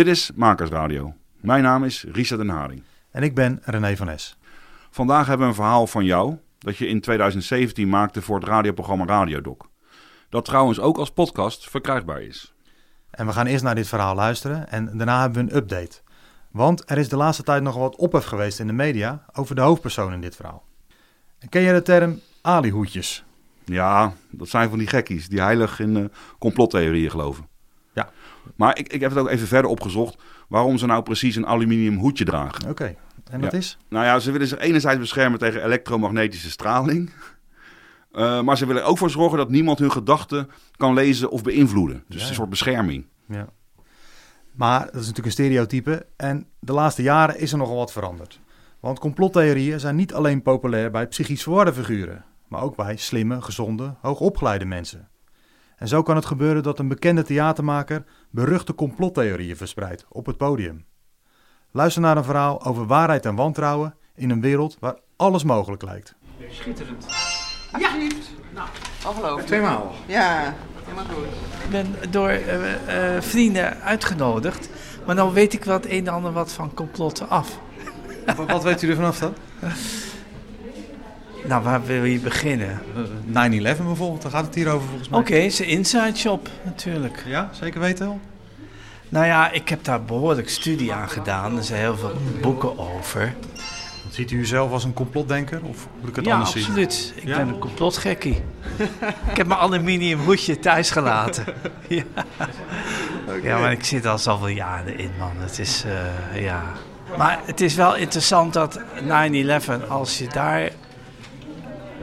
Dit is Makersradio. Mijn naam is Richard den Haring. En ik ben René van Es. Vandaag hebben we een verhaal van jou dat je in 2017 maakte voor het radioprogramma Radiodoc. Dat trouwens ook als podcast verkrijgbaar is. En we gaan eerst naar dit verhaal luisteren en daarna hebben we een update. Want er is de laatste tijd nogal wat ophef geweest in de media over de hoofdpersoon in dit verhaal. En ken je de term alihoedjes? Ja, dat zijn van die gekkies die heilig in uh, complottheorieën geloven. Maar ik, ik heb het ook even verder opgezocht waarom ze nou precies een aluminium hoedje dragen. Oké, en dat Ja. is? Nou ja, ze willen zich enerzijds beschermen tegen elektromagnetische straling. Eh, maar ze willen er ook voor zorgen dat niemand hun gedachten kan lezen of beïnvloeden. Dus Ja. een soort bescherming. Ja. Maar dat is natuurlijk een stereotype en de laatste jaren is er nogal wat veranderd. Want complottheorieën zijn niet alleen populair bij psychisch verwarde figuren, maar ook bij slimme, gezonde, hoogopgeleide mensen. En zo kan het gebeuren dat een bekende theatermaker beruchte complottheorieën verspreidt op het podium. Luister naar een verhaal over waarheid en wantrouwen in een wereld waar alles mogelijk lijkt. Schitterend. Alsjeblieft. Nou, ongelooflijk. Tweemaal. Ja, helemaal goed. Ik ben door eh, eh, vrienden uitgenodigd. Maar dan weet ik wel het een en ander wat van complotten af. Wat, wat weet u er vanaf dan? Nou, waar wil je beginnen? 9-11 bijvoorbeeld, daar gaat het hier over volgens Oké, het is een inside shop natuurlijk. Ja, zeker weten al. Nou ja, ik heb daar behoorlijk studie aan gedaan. Er zijn heel veel boeken over. Ziet u uzelf als een complotdenker of moet ik het ja, anders zien? absoluut. Ik Ja? ben een complotgekkie. ik heb mijn aluminium hoedje thuis gelaten. ja. ja, maar ik zit al zoveel jaren in, man. Het is, eh, ja... Maar het is wel interessant dat 9-11, als je daar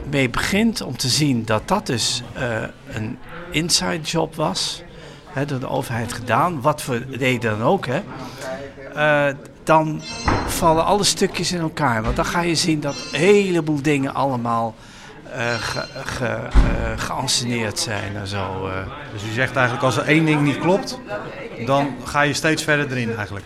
mee begint om te zien dat dat dus eh, een inside job was, hè, door de overheid gedaan, wat voor reden dan ook, hè, eh, dan vallen alle stukjes in elkaar. Want dan ga je zien dat een heleboel dingen allemaal eh ge, ge, geanceneerd zijn en zo. Dus u zegt eigenlijk als er één ding niet klopt, dan ga je steeds verder erin eigenlijk.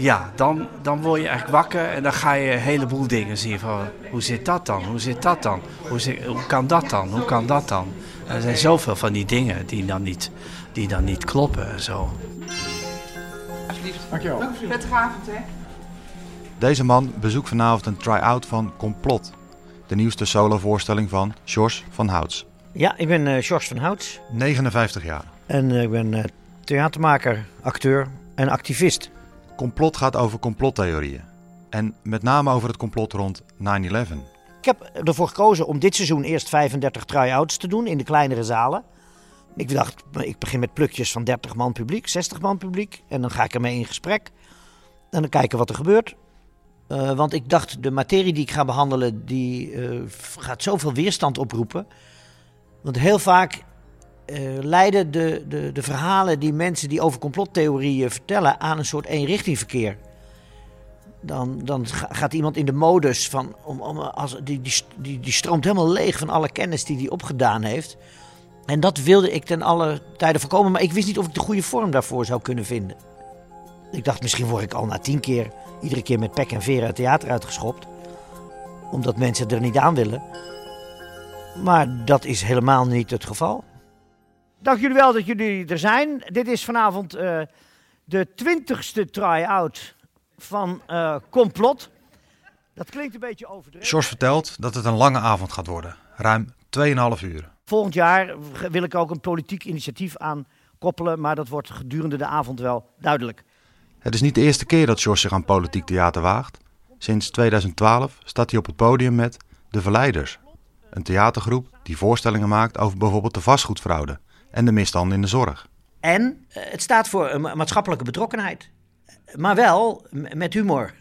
Ja, dan, dan word je eigenlijk wakker en dan ga je een heleboel dingen zien van hoe zit dat dan? Hoe zit dat dan? Hoe, zit, hoe kan dat dan? Hoe kan dat dan? En er zijn zoveel van die dingen die dan niet, die dan niet kloppen en zo. Alsjeblieft. Dankjewel. Prettige avond, hè. Deze man bezoekt vanavond een try-out van Complot. De nieuwste solovoorstelling van Sjors van Houts. Ja, ik ben eh George van Houts 59 jaar. en eh, ik ben eh, theatermaker, acteur en activist. Complot gaat over complottheorieën. En met name over het complot rond 9-11. Ik heb ervoor gekozen om dit seizoen eerst 35 try-outs te doen in de kleinere zalen. Ik dacht, ik begin met plukjes van 30 man publiek, 60 man publiek. En dan ga ik ermee in gesprek. En dan kijken wat er gebeurt. Eh, want ik dacht, de materie die ik ga behandelen, die eh, gaat zoveel weerstand oproepen. Want heel vaak leiden de, de, de verhalen die mensen die over complottheorieën vertellen aan een soort eenrichtingverkeer. Dan, dan ga- gaat iemand in de modus van. Om, om, als, die, die, die, die stroomt helemaal leeg van alle kennis die hij opgedaan heeft. En dat wilde ik ten alle tijden voorkomen, maar ik wist niet of ik de goede vorm daarvoor zou kunnen vinden. Ik dacht, misschien word ik al na tien keer, iedere keer met pek en veren het theater uitgeschopt. Omdat mensen er niet aan willen. Maar dat is helemaal niet het geval. Dank jullie wel dat jullie er zijn. Dit is vanavond eh, de twintigste try-out van eh, Complot. Dat klinkt een beetje overdreven. Sjors vertelt dat het een lange avond gaat worden. Ruim 2,5 uur. Volgend jaar wil ik ook een politiek initiatief aan koppelen, maar dat wordt gedurende de avond wel duidelijk. Het is niet de eerste keer dat Sjors zich aan politiek theater waagt. Sinds 2012 staat hij op het podium met De Verleiders. Een theatergroep die voorstellingen maakt over bijvoorbeeld de vastgoedfraude en de misstanden in de zorg. En eh, het staat voor een ma- maatschappelijke betrokkenheid. Maar wel met humor.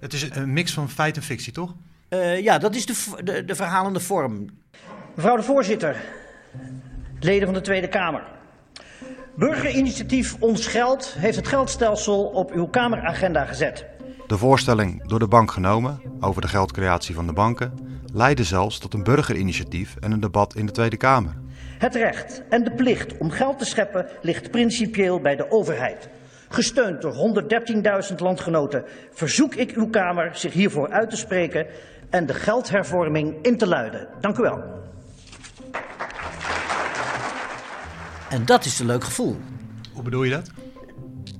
Het is een mix van feit en fictie, toch? Eh, ja, dat is de, de, de verhalende vorm. Mevrouw de voorzitter, leden van de Tweede Kamer. Burgerinitiatief Ons Geld heeft het geldstelsel op uw Kameragenda gezet. De voorstelling door de bank genomen over de geldcreatie van de banken leidde zelfs tot een burgerinitiatief en een debat in de Tweede Kamer. Het recht en de plicht om geld te scheppen ligt principieel bij de overheid. Gesteund door 113.000 landgenoten verzoek ik uw Kamer zich hiervoor uit te spreken en de geldhervorming in te luiden. Dank u wel. En dat is een leuk gevoel. Hoe bedoel je dat?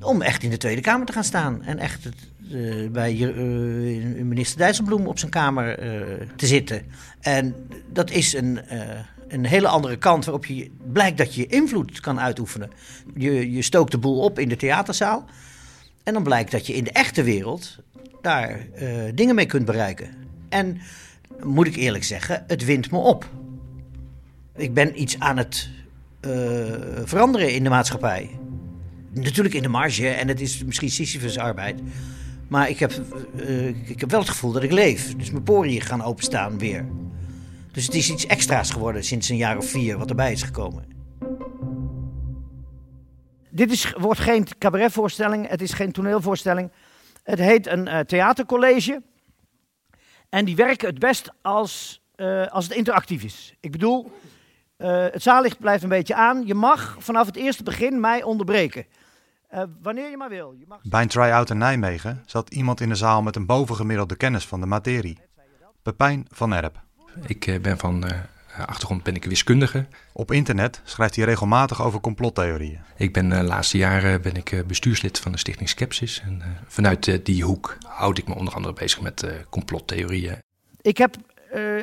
om echt in de Tweede Kamer te gaan staan. En echt het, uh, bij uh, minister Dijsselbloem op zijn kamer uh, te zitten. En dat is een, een hele andere kant waarop je blijkt dat je invloed kan uitoefenen. Je, je stookt de boel op in de theaterzaal. En dan blijkt dat je in de echte wereld daar dingen mee kunt bereiken. En moet ik eerlijk zeggen, het wint me op. Ik ben iets aan het veranderen in de maatschappij. Natuurlijk in de marge en het is misschien Sisyphus arbeid. Maar ik heb, uh, ik heb wel het gevoel dat ik leef. Dus mijn poriën gaan openstaan weer. Dus het is iets extra's geworden sinds een jaar of vier wat erbij is gekomen. Dit is, wordt geen cabaretvoorstelling, het is geen toneelvoorstelling. Het heet een uh, theatercollege. En die werken het best als, uh, als het interactief is. Ik bedoel, het zaallicht blijft een beetje aan. Je mag vanaf het eerste begin mij onderbreken. Uh, wanneer je maar wil. Je mag... Bij een try-out in Nijmegen zat iemand in de zaal met een bovengemiddelde kennis van de materie. Pepijn van Erp. Ik uh, ben van uh, achtergrond ben ik wiskundige. Op internet schrijft hij regelmatig over complottheorieën. Ik ben de laatste jaren ben ik bestuurslid van de stichting Skepsis. En vanuit die hoek houd ik me onder andere bezig met complottheorieën. Ik heb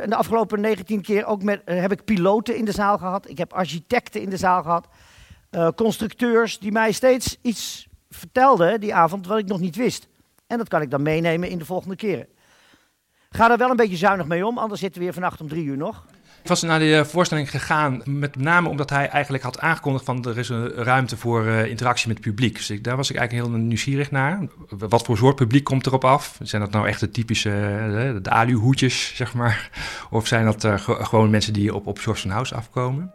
de afgelopen 19 keer ook met, heb ik piloten in de zaal gehad. Ik heb architecten in de zaal gehad. Uh, constructeurs die mij steeds iets vertelden die avond wat ik nog niet wist. En dat kan ik dan meenemen in de volgende keren. Ga er wel een beetje zuinig mee om, anders zitten we weer vannacht om drie uur nog. Ik was naar de voorstelling gegaan, met name omdat hij eigenlijk had aangekondigd van er is een ruimte voor uh, interactie met het publiek. Dus ik, daar was ik eigenlijk heel nieuwsgierig naar. Wat voor soort publiek komt erop af? Zijn dat nou echt de typische uh, de aluhoedjes, zeg maar? Of zijn dat uh, gewoon mensen die op, op George House afkomen?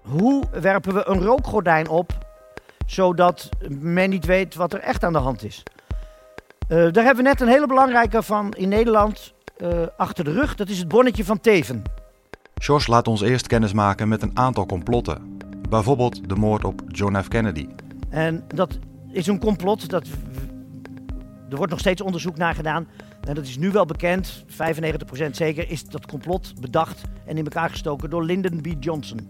Hoe werpen we een rookgordijn op, zodat men niet weet wat er echt aan de hand is? Uh, daar hebben we net een hele belangrijke van in Nederland uh, achter de rug. Dat is het bonnetje van Teven. George laat ons eerst kennis maken met een aantal complotten. Bijvoorbeeld de moord op John F. Kennedy. En dat is een complot. Dat, er wordt nog steeds onderzoek naar gedaan. En dat is nu wel bekend, 95% zeker, is dat complot bedacht en in elkaar gestoken door Lyndon B. Johnson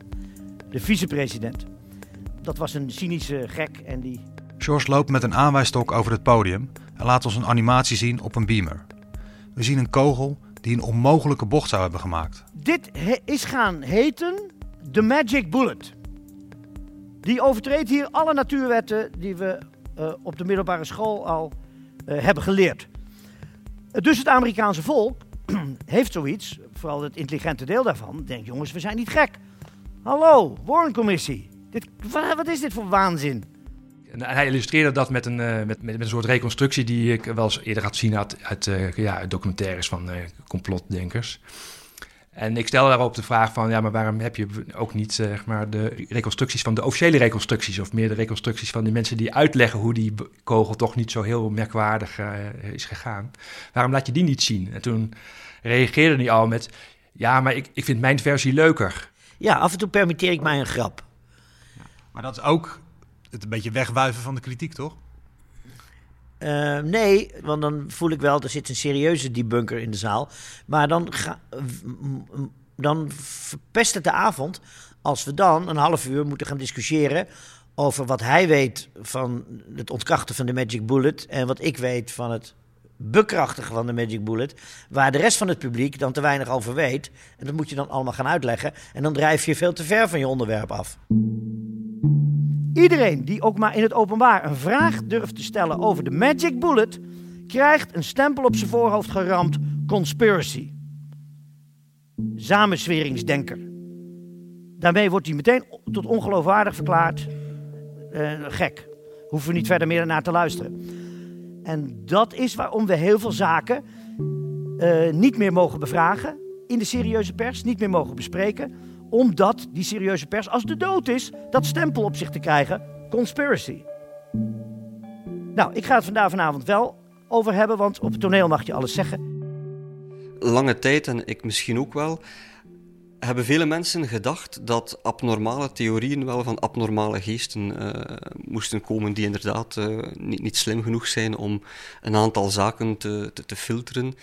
de vicepresident. Dat was een cynische gek en die... George loopt met een aanwijstok over het podium en laat ons een animatie zien op een beamer. We zien een kogel die een onmogelijke bocht zou hebben gemaakt. Dit is gaan heten de Magic Bullet. Die overtreedt hier alle natuurwetten die we uh, op de middelbare school al uh, hebben geleerd. Dus het Amerikaanse volk heeft zoiets, vooral het intelligente deel daarvan, denkt jongens, we zijn niet gek. Hallo, Warrencommissie. Dit, wat is dit voor waanzin? En hij illustreerde dat met een, uh, met, met, een soort reconstructie die ik wel eens eerder had zien uit, uit uh, ja, documentaires van uh, complotdenkers. En ik stel daarop de vraag van, ja, maar waarom heb je ook niet zeg maar, de reconstructies van de officiële reconstructies of meer de reconstructies van die mensen die uitleggen hoe die kogel toch niet zo heel merkwaardig is gegaan? Waarom laat je die niet zien? En toen reageerde hij al met, ja, maar ik, ik vind mijn versie leuker. Ja, af en toe permitteer ik mij een grap. Maar dat is ook het een beetje wegwuiven van de kritiek, toch? Uh, nee, want dan voel ik wel, er zit een serieuze debunker in de zaal. Maar dan, ga, dan verpest het de avond als we dan een half uur moeten gaan discussiëren over wat hij weet van het ontkrachten van de Magic Bullet en wat ik weet van het bekrachtigen van de Magic Bullet. Waar de rest van het publiek dan te weinig over weet. En dat moet je dan allemaal gaan uitleggen. En dan drijf je veel te ver van je onderwerp af. Iedereen die ook maar in het openbaar een vraag durft te stellen over de Magic Bullet. krijgt een stempel op zijn voorhoofd geramd: conspiracy. Samensweringsdenker. Daarmee wordt hij meteen tot ongeloofwaardig verklaard. Uh, gek. Hoeven we niet verder meer naar te luisteren. En dat is waarom we heel veel zaken uh, niet meer mogen bevragen in de serieuze pers, niet meer mogen bespreken, omdat die serieuze pers, als de dood is, dat stempel op zich te krijgen: conspiracy. Nou, ik ga het vandaag vanavond wel over hebben, want op het toneel mag je alles zeggen. Lange tijd, en ik misschien ook wel, hebben vele mensen gedacht dat abnormale theorieën wel van abnormale geesten uh, moesten komen die inderdaad uh, niet, niet, slim genoeg zijn om een aantal zaken te, te, te, filteren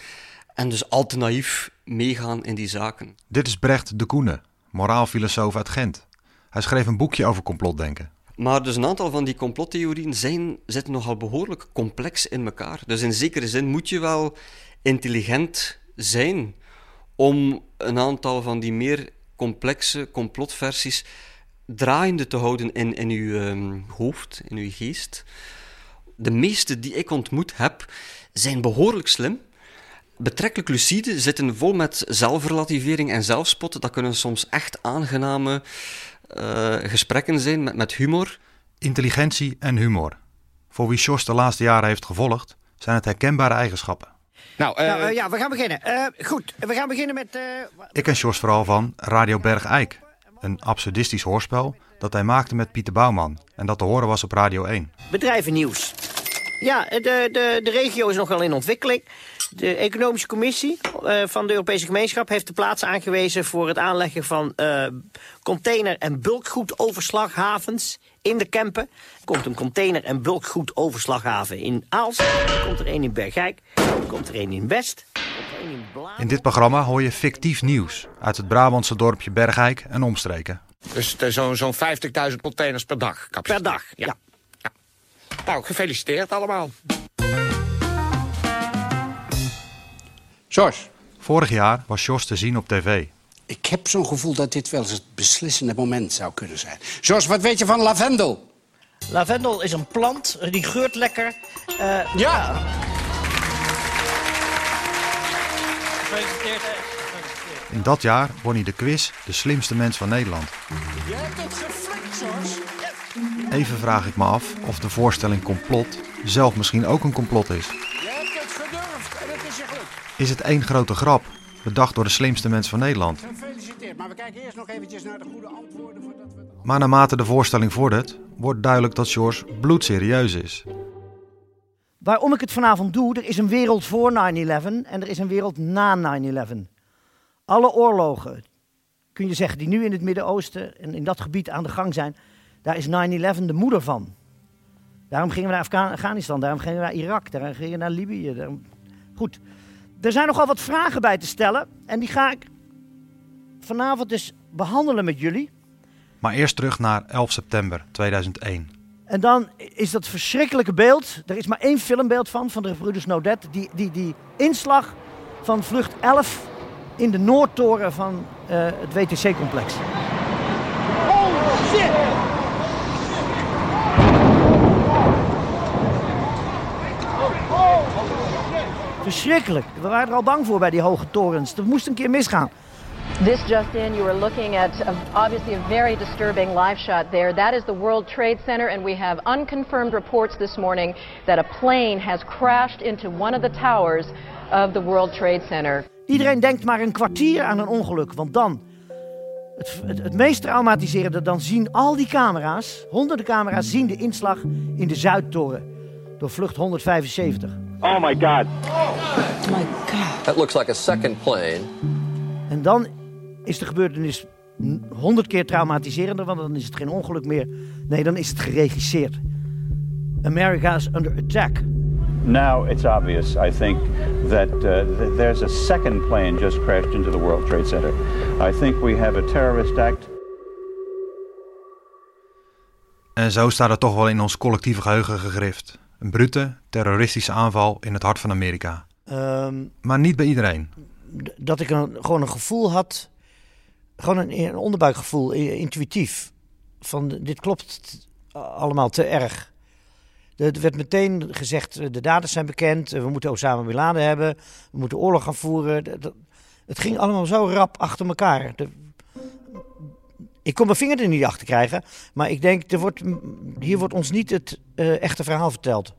en dus al te naïef meegaan in die zaken. Dit is Brecht de Koene, moraalfilosoof uit Gent. Hij schreef een boekje over complotdenken. Maar dus een aantal van die complottheorieën zijn, zitten nogal behoorlijk complex in elkaar. Dus in zekere zin moet je wel intelligent zijn om een aantal van die meer complexe complotversies draaiende te houden in, in uw ehm, hoofd, in uw geest. De meeste die ik ontmoet heb, zijn behoorlijk slim. Betrekkelijk lucide, zitten vol met zelfrelativering en zelfspot. Dat kunnen soms echt aangename uh, gesprekken zijn met, met humor. Intelligentie en humor. Voor wie Jos de laatste jaren heeft gevolgd, zijn het herkenbare eigenschappen. Nou, uh... nou uh, ja, we gaan beginnen. goed, we gaan beginnen met... Ik ken Jos vooral van Radio Bergijk. Een absurdistisch hoorspel dat hij maakte met Pieter Bouwman. En dat te horen was op Radio 1. Bedrijvennieuws. Ja, de, de, de regio is nogal in ontwikkeling. De Economische Commissie uh, van de Europese Gemeenschap heeft de plaats aangewezen voor het aanleggen van uh, container- en bulkgoedoverslaghavens in de Kempen. Er komt een container- en bulkgoedoverslaghaven in Aalst. Er komt er een in Bergijk. Er komt er een in West. In, in dit programma hoor je fictief nieuws uit het Brabantse dorpje Bergijk en omstreken. Dus zo'n zo 50.000 containers per dag. Per dag, ja. ja. ja. Nou, gefeliciteerd allemaal. Jos. Vorig jaar was Jos te zien op tv. Ik heb zo'n gevoel dat dit wel eens het beslissende moment zou kunnen zijn. Jos, wat weet je van lavendel? Lavendel is een plant, die geurt lekker. Uh, ja. ja. Gefeliciteerd. In dat jaar won hij de quiz De Slimste Mens van Nederland. Je hebt het geflikt, Jos. Even vraag ik me af of de voorstelling complot zelf misschien ook een complot is. Je hebt het gedurfd en het is je gelukt. Is het één grote grap, bedacht door de slimste mens van Nederland? Gefeliciteerd, maar we kijken eerst nog eventjes naar de goede antwoorden. Voordat we... Maar naarmate de voorstelling vordert, wordt duidelijk dat George bloedserieus is. Waarom ik het vanavond doe, er is een wereld voor 9-11 en er is een wereld na 9-11. Alle oorlogen, kun je zeggen, die nu in het Midden-Oosten en in dat gebied aan de gang zijn, daar is 9-11 de moeder van. Daarom gingen we naar Afghanistan, daarom gingen we naar Irak, daarom gingen we naar Libië. Daarom... Goed, er zijn nogal wat vragen bij te stellen en die ga ik vanavond dus behandelen met jullie. Maar eerst terug naar 11 september 2001. En dan is dat verschrikkelijke beeld. Er is maar één filmbeeld van, van de broeders Naudet. Die, die, die inslag van vlucht 11 in de Noordtoren van uh, het WTC-complex. Oh shit! Verschrikkelijk. We waren er al bang voor bij die hoge torens. Dat moest een keer misgaan. This just in, you were looking at a, obviously a very disturbing live shot there. That is the World Trade Center, and we have unconfirmed reports this morning that a plane has crashed into one of the towers of the World Trade Center. Iedereen denkt maar een kwartier aan een ongeluk, want dan, het, het, het meest traumatiserende, dan zien al die camera's, honderden camera's, zien de inslag in de Zuidtoren door vlucht 175. Oh my god. Oh my god. That looks like a second plane. En dan is de gebeurtenis honderd keer traumatiserender, want dan is het geen ongeluk meer. Nee, dan is het geregisseerd. America is under attack. Now it's obvious, I think, that uh, there's a second plane just crashed into the World Trade Center. I think we have a terrorist act. En zo staat het toch wel in ons collectieve geheugen gegrift. Een brute, terroristische aanval in het hart van Amerika. Um, maar niet bij iedereen. Dat ik een, gewoon een gevoel had, gewoon een, een onderbuikgevoel, intuïtief. Van dit klopt allemaal te erg. Er werd meteen gezegd, de daders zijn bekend, we moeten Osama Bin Laden hebben, we moeten oorlog gaan voeren. Het ging allemaal zo rap achter elkaar. Ik kon mijn vinger er niet achter krijgen, maar ik denk, er wordt, hier wordt ons niet het uh, echte verhaal verteld.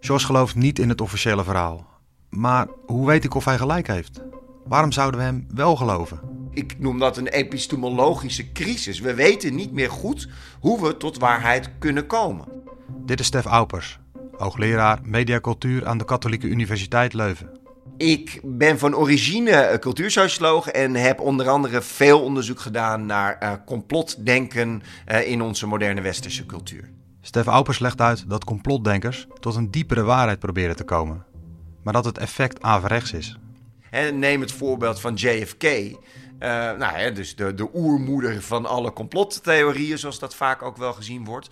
Jos gelooft niet in het officiële verhaal. Maar hoe weet ik of hij gelijk heeft? Waarom zouden we hem wel geloven? Ik noem dat een epistemologische crisis. We weten niet meer goed hoe we tot waarheid kunnen komen. Dit is Stef Aupers, hoogleraar mediacultuur aan de Katholieke Universiteit Leuven. Ik ben van origine cultuursocioloog en heb onder andere veel onderzoek gedaan naar uh, complotdenken uh, in onze moderne westerse cultuur. Stef Aupers legt uit dat complotdenkers tot een diepere waarheid proberen te komen, maar dat het effect averechts is. En neem het voorbeeld van JFK. Uh, nou ja, dus de, de oermoeder van alle complottheorieën, zoals dat vaak ook wel gezien wordt.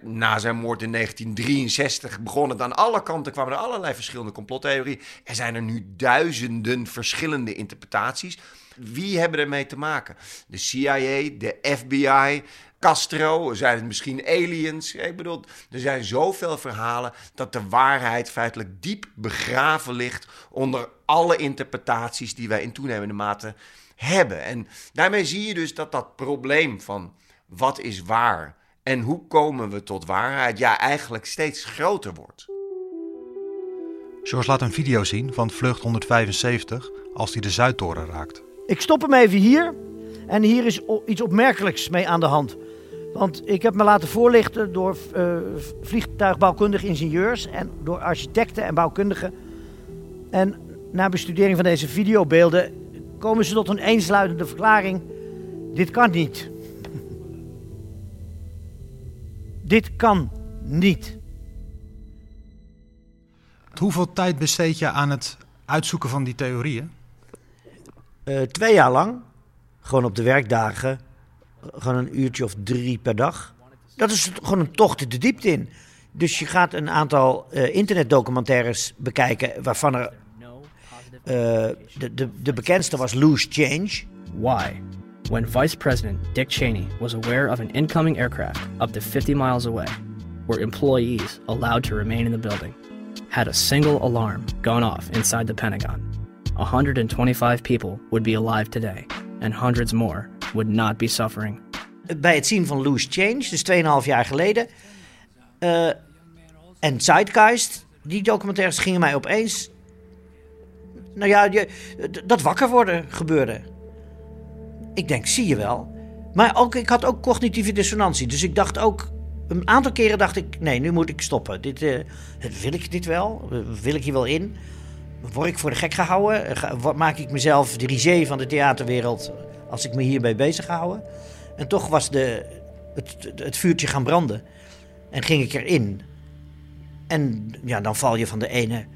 Na zijn moord in 1963 begonnen aan alle kanten kwamen er allerlei verschillende complottheorieën. Er zijn er nu duizenden verschillende interpretaties. Wie hebben ermee te maken? De CIA, de FBI, Castro, zijn het misschien aliens? Ik bedoel, er zijn zoveel verhalen dat de waarheid feitelijk diep begraven ligt onder alle interpretaties die wij in toenemende mate hebben. En daarmee zie je dus dat dat probleem van wat is waar en hoe komen we tot waarheid, ja, eigenlijk steeds groter wordt. George laat een video zien van vlucht 175 als hij de Zuidtoren raakt. Ik stop hem even hier. En hier is iets opmerkelijks mee aan de hand. Want ik heb me laten voorlichten door uh, vliegtuigbouwkundige ingenieurs en door architecten en bouwkundigen. En na bestudering van deze videobeelden komen ze tot een eensluidende verklaring: dit kan niet. Dit kan niet. Hoeveel tijd besteed je aan het uitzoeken van die theorieën? Uh, twee jaar lang. Gewoon op de werkdagen. Gewoon een uurtje of drie per dag. Dat is gewoon een tocht de diepte in. Dus je gaat een aantal uh, internetdocumentaires bekijken waarvan er. Uh, de, de, de bekendste was Loose Change. Why? When Vice President Dick Cheney was aware of an incoming aircraft up to 50 miles away, were employees allowed to remain in the building? Had a single alarm gone off inside the Pentagon, 125 people would be alive today, and hundreds more would not be suffering. Bij het zien van Loose Change, dus 2,5 jaar geleden, uh, en Zeitgeist, die documentaires gingen mij opeens. Nou ja, je, dat wakker worden gebeurde. Ik denk, zie je wel. Maar ook, ik had ook cognitieve dissonantie. Dus ik dacht ook, een aantal keren dacht ik, nee, nu moet ik stoppen. Dit, uh, wil ik dit wel? Wil ik hier wel in? Word ik voor de gek gehouden? Maak ik mezelf de risée van de theaterwereld als ik me hierbij bezig houden? En toch was de, het, het vuurtje gaan branden. En ging ik erin. En ja, dan val je van de ene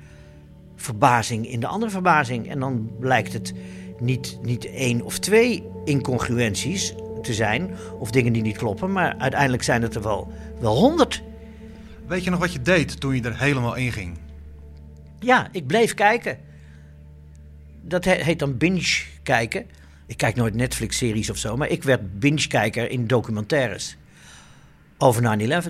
verbazing in de andere verbazing. En dan blijkt het niet, niet één of twee incongruenties te zijn. Of dingen die niet kloppen. Maar uiteindelijk zijn het er wel, wel honderd. Weet je nog wat je deed toen je er helemaal in ging? Ja, ik bleef kijken. Dat heet dan binge kijken. Ik kijk nooit Netflix-series of zo, maar ik werd binge-kijker in documentaires over 9-11.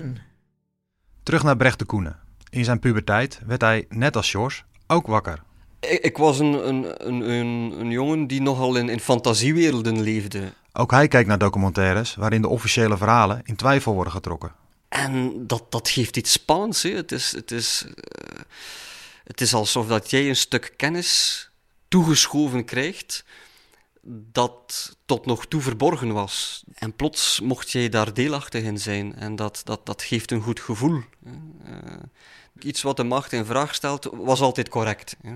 Terug naar Brecht de Koenen. In zijn puberteit werd hij, net als George, ook wakker. Ik, ik was een, een, een, een, jongen die nogal in, in fantasiewerelden leefde. Ook hij kijkt naar documentaires waarin de officiële verhalen in twijfel worden getrokken. En dat, dat geeft iets spannends. Hè. Het is... Het is uh, het is alsof dat jij een stuk kennis toegeschoven krijgt dat tot nog toe verborgen was. En plots mocht jij daar deelachtig in zijn. En dat, dat, dat geeft een goed gevoel. Uh, iets wat de macht in vraag stelt, was altijd correct. Eh,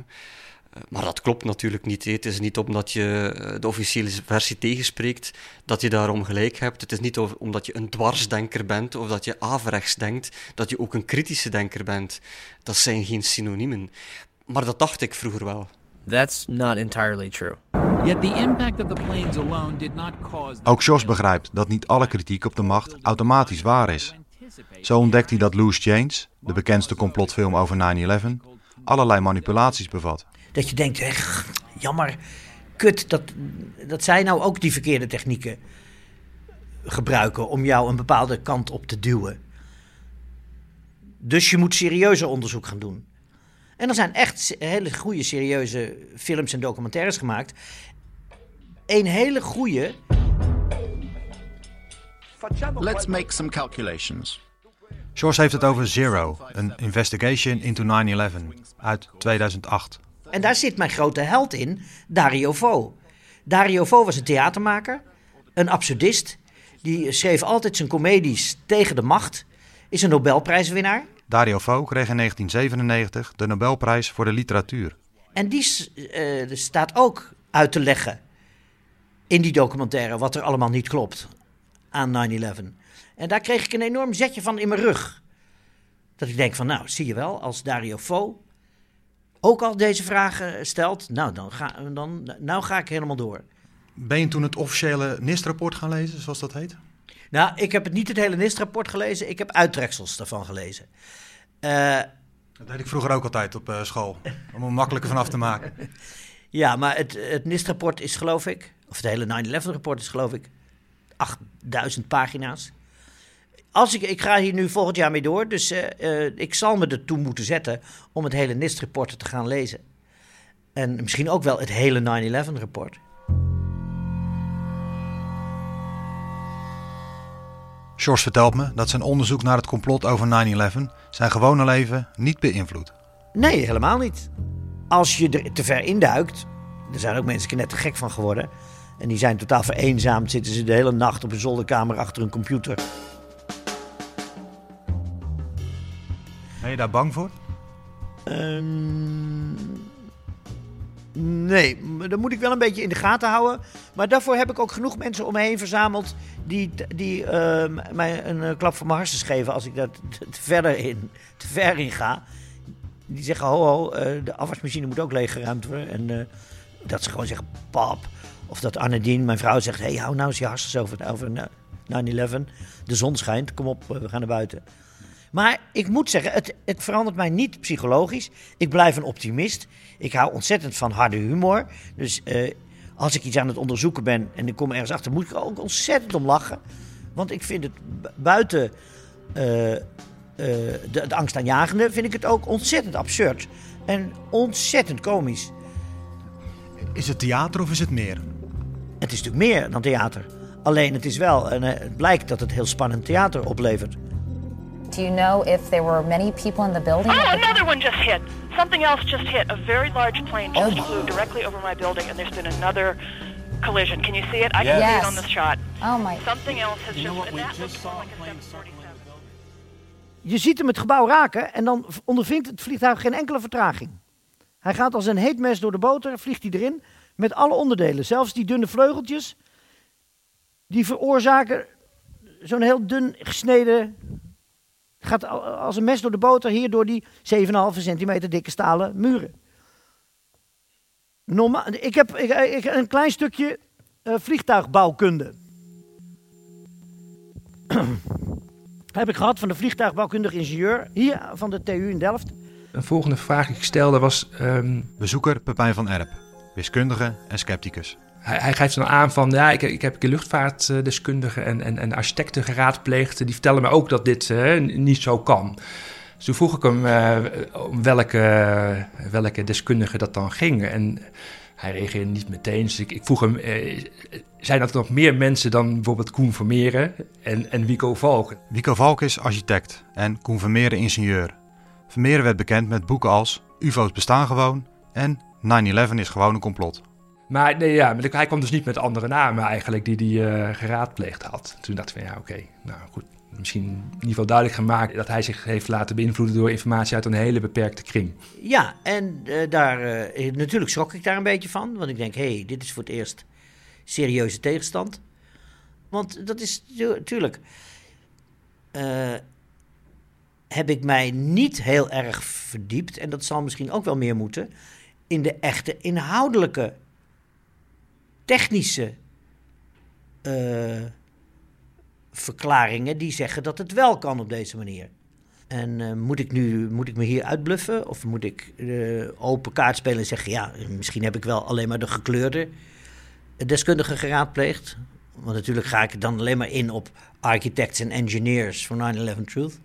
maar dat klopt natuurlijk niet. Het is niet omdat je eh, de officiële versie tegenspreekt dat je daarom gelijk hebt. Het is niet omdat je een dwarsdenker bent of dat je averechts denkt dat je ook een kritische denker bent. Dat zijn geen synoniemen. Maar dat dacht ik vroeger wel. That's not entirely true. Yet the impact of the planes alone did not cause Ook Jos begrijpt dat niet alle kritiek op de macht automatisch waar is. Zo ontdekt hij dat Loose Change, de bekendste complotfilm over 9-11, allerlei manipulaties bevat dat je denkt, echt, jammer, kut, dat, dat zij nou ook die verkeerde technieken gebruiken om jou een bepaalde kant op te duwen. Dus je moet serieuzer onderzoek gaan doen. En er zijn echt hele goede, serieuze films en documentaires gemaakt. Een hele goede. Let's make some calculations. George heeft het over Zero, een investigation into 9-11 uit 2008. En daar zit mijn grote held in, Dario Fo. Dario Fo was een theatermaker, een absurdist. Die schreef altijd zijn comedies tegen de macht. Is een Nobelprijswinnaar. Dario Fo kreeg in 1997 de Nobelprijs voor de literatuur. En die uh, staat ook uit te leggen in die documentaire wat er allemaal niet klopt aan 9-11. En daar kreeg ik een enorm zetje van in mijn rug. Dat ik denk van, nou, zie je wel, als Dario Fo ook al deze vragen stelt, nou, dan ga, dan, nou ga ik helemaal door. Ben je toen het officiële NIST-rapport gaan lezen, zoals dat heet? Nou, ik heb het niet het hele NIST-rapport gelezen. Ik heb uittreksels daarvan gelezen. Dat deed ik vroeger ook altijd op uh, school. Om er makkelijker vanaf te maken. ja, maar het, het NIST-rapport is geloof ik... Of het hele 9-11-rapport is geloof ik 8000 pagina's. Als ik, ik ga hier nu volgend jaar mee door, dus uh, ik zal me ertoe moeten zetten om het hele NIST-rapport te gaan lezen. En misschien ook wel het hele 9-11-rapport. George vertelt me dat zijn onderzoek naar het complot over 9-11 zijn gewone leven niet beïnvloedt. Nee, helemaal niet. Als je er te ver induikt, er zijn ook mensen net te gek van geworden. En die zijn totaal vereenzaamd, zitten ze de hele nacht op een zolderkamer achter een computer. Ben je daar bang voor? Um, nee, dat moet ik wel een beetje in de gaten houden. Maar daarvoor heb ik ook genoeg mensen om me heen verzameld die, die uh, mij een uh, klap voor mijn hartjes geven als ik daar te, verder in, te ver in ga. Die zeggen, ho ho, uh, de afwasmachine moet ook leeggeruimd worden. En uh, dat ze gewoon zeggen, pap. Of dat Annedien, mijn vrouw, zegt, hey, hou nou eens je hartjes over, over 9-11. De zon schijnt, kom op, we gaan naar buiten. Maar ik moet zeggen, het, het verandert mij niet psychologisch. Ik blijf een optimist. Ik hou ontzettend van harde humor. Dus uh, als ik iets aan het onderzoeken ben en ik kom ergens achter, moet ik er ook ontzettend om lachen. Want ik vind het buiten uh, uh, de, de angstaanjagende, vind ik het ook ontzettend absurd. En ontzettend komisch. Is het theater of is het meer? Het is natuurlijk meer dan theater. Alleen het is wel, en het blijkt dat het heel spannend theater oplevert. Do you know if there were many people in the building? Oh, another one just hit. Something else just hit. A very large plane just oh. flew directly over my building, and there's been another collision. Can you see it? I yes. can see it on this shot. Oh my! Something else has you just. And that looks like a 747. Je ziet hem het gebouw raken en dan ondervindt het vliegtuig geen enkele vertraging. Hij gaat als een heet mes door de boter, vliegt hij erin met alle onderdelen. Zelfs die dunne vleugeltjes, die veroorzaken zo'n heel dun gesneden gaat als een mes door de boter hier door die 7,5 centimeter dikke stalen muren. Normaal, ik heb ik, ik, een klein stukje uh, vliegtuigbouwkunde. heb ik gehad van de vliegtuigbouwkundige ingenieur hier van de TU in Delft. Een volgende vraag die ik stelde was... Um... Bezoeker Pepijn van Erp, wiskundige en scepticus. Hij, hij, geeft dan aan van, ja, ik, ik heb luchtvaartdeskundigen en, en, en architecten geraadpleegd. Die vertellen me ook dat dit uh, niet zo kan. Dus toen vroeg ik hem uh, om welke, welke deskundige dat dan ging. En hij reageerde niet meteen. Dus ik, ik vroeg hem, uh, zijn dat nog meer mensen dan bijvoorbeeld Koen Vermeeren en, en Wico Valk? Wico Valk is architect en Koen Vermeeren ingenieur. Vermeeren werd bekend met boeken als UFO's bestaan gewoon en 9-11 is gewoon een complot. Maar nee, ja, hij kwam dus niet met andere namen eigenlijk die hij uh, geraadpleegd had. Toen dacht ik van ja, oké, nou goed. Misschien in ieder geval duidelijk gemaakt dat hij zich heeft laten beïnvloeden door informatie uit een hele beperkte kring. Ja, en uh, daar, uh, natuurlijk schrok ik daar een beetje van. Want ik denk, hé, hey, dit is voor het eerst serieuze tegenstand. Want dat is natuurlijk. heb ik mij niet heel erg verdiept, en dat zal misschien ook wel meer moeten, in de echte inhoudelijke technische uh, verklaringen die zeggen dat het wel kan op deze manier. En uh, moet ik nu moet ik me hier uitbluffen? Of moet ik uh, open kaart spelen en zeggen: ja, misschien heb ik wel alleen maar de gekleurde deskundigen geraadpleegd? Want natuurlijk ga ik dan alleen maar in op architects en engineers voor 9-11 Truth.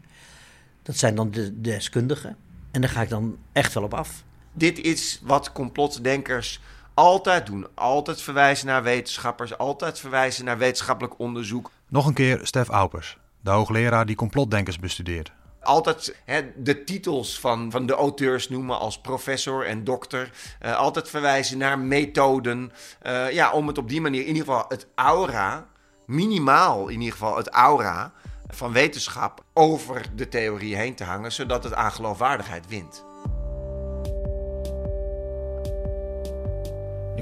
Dat zijn dan de deskundigen. En daar ga ik dan echt wel op af. Dit is wat complotdenkers altijd doen. Altijd verwijzen naar wetenschappers, altijd verwijzen naar wetenschappelijk onderzoek. Nog een keer Stef Aupers, de hoogleraar die complotdenkers bestudeert. Altijd de titels van, van de auteurs noemen als professor en dokter. Uh, altijd verwijzen naar methoden. Uh, ja, om het op die manier in ieder geval het aura, minimaal in ieder geval het aura van wetenschap over de theorie heen te hangen, zodat het aan geloofwaardigheid wint.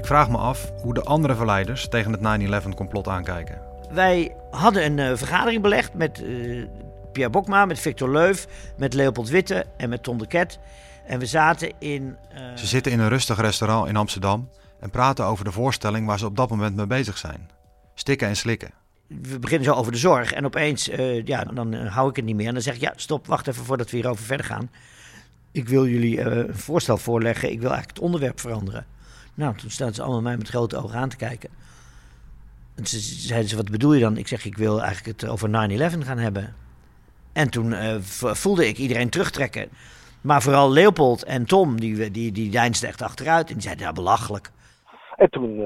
Vraag me af hoe de andere verleiders tegen het 9-11 complot aankijken. Wij hadden een uh, vergadering belegd met uh, Pierre Bokma, met Victor Leuf, met Leopold Witte en met Tom de Ket. En we zaten in... Uh... Ze zitten in een rustig restaurant in Amsterdam en praten over de voorstelling waar ze op dat moment mee bezig zijn. Stikken en slikken. We beginnen zo over de zorg en opeens, ja, dan hou ik het niet meer. En dan zeg ik, ja, stop, wacht even voordat we hierover verder gaan. Ik wil jullie een voorstel voorleggen, ik wil eigenlijk het onderwerp veranderen. Nou, toen staan ze allemaal mij met grote ogen aan te kijken. En ze zeiden ze, wat bedoel je dan? Ik zeg, ik wil eigenlijk het over 9-11 gaan hebben. En toen voelde ik iedereen terugtrekken. Maar vooral Leopold en Tom, die, die, die deinsden echt achteruit. En die zeiden, ja, belachelijk. En toen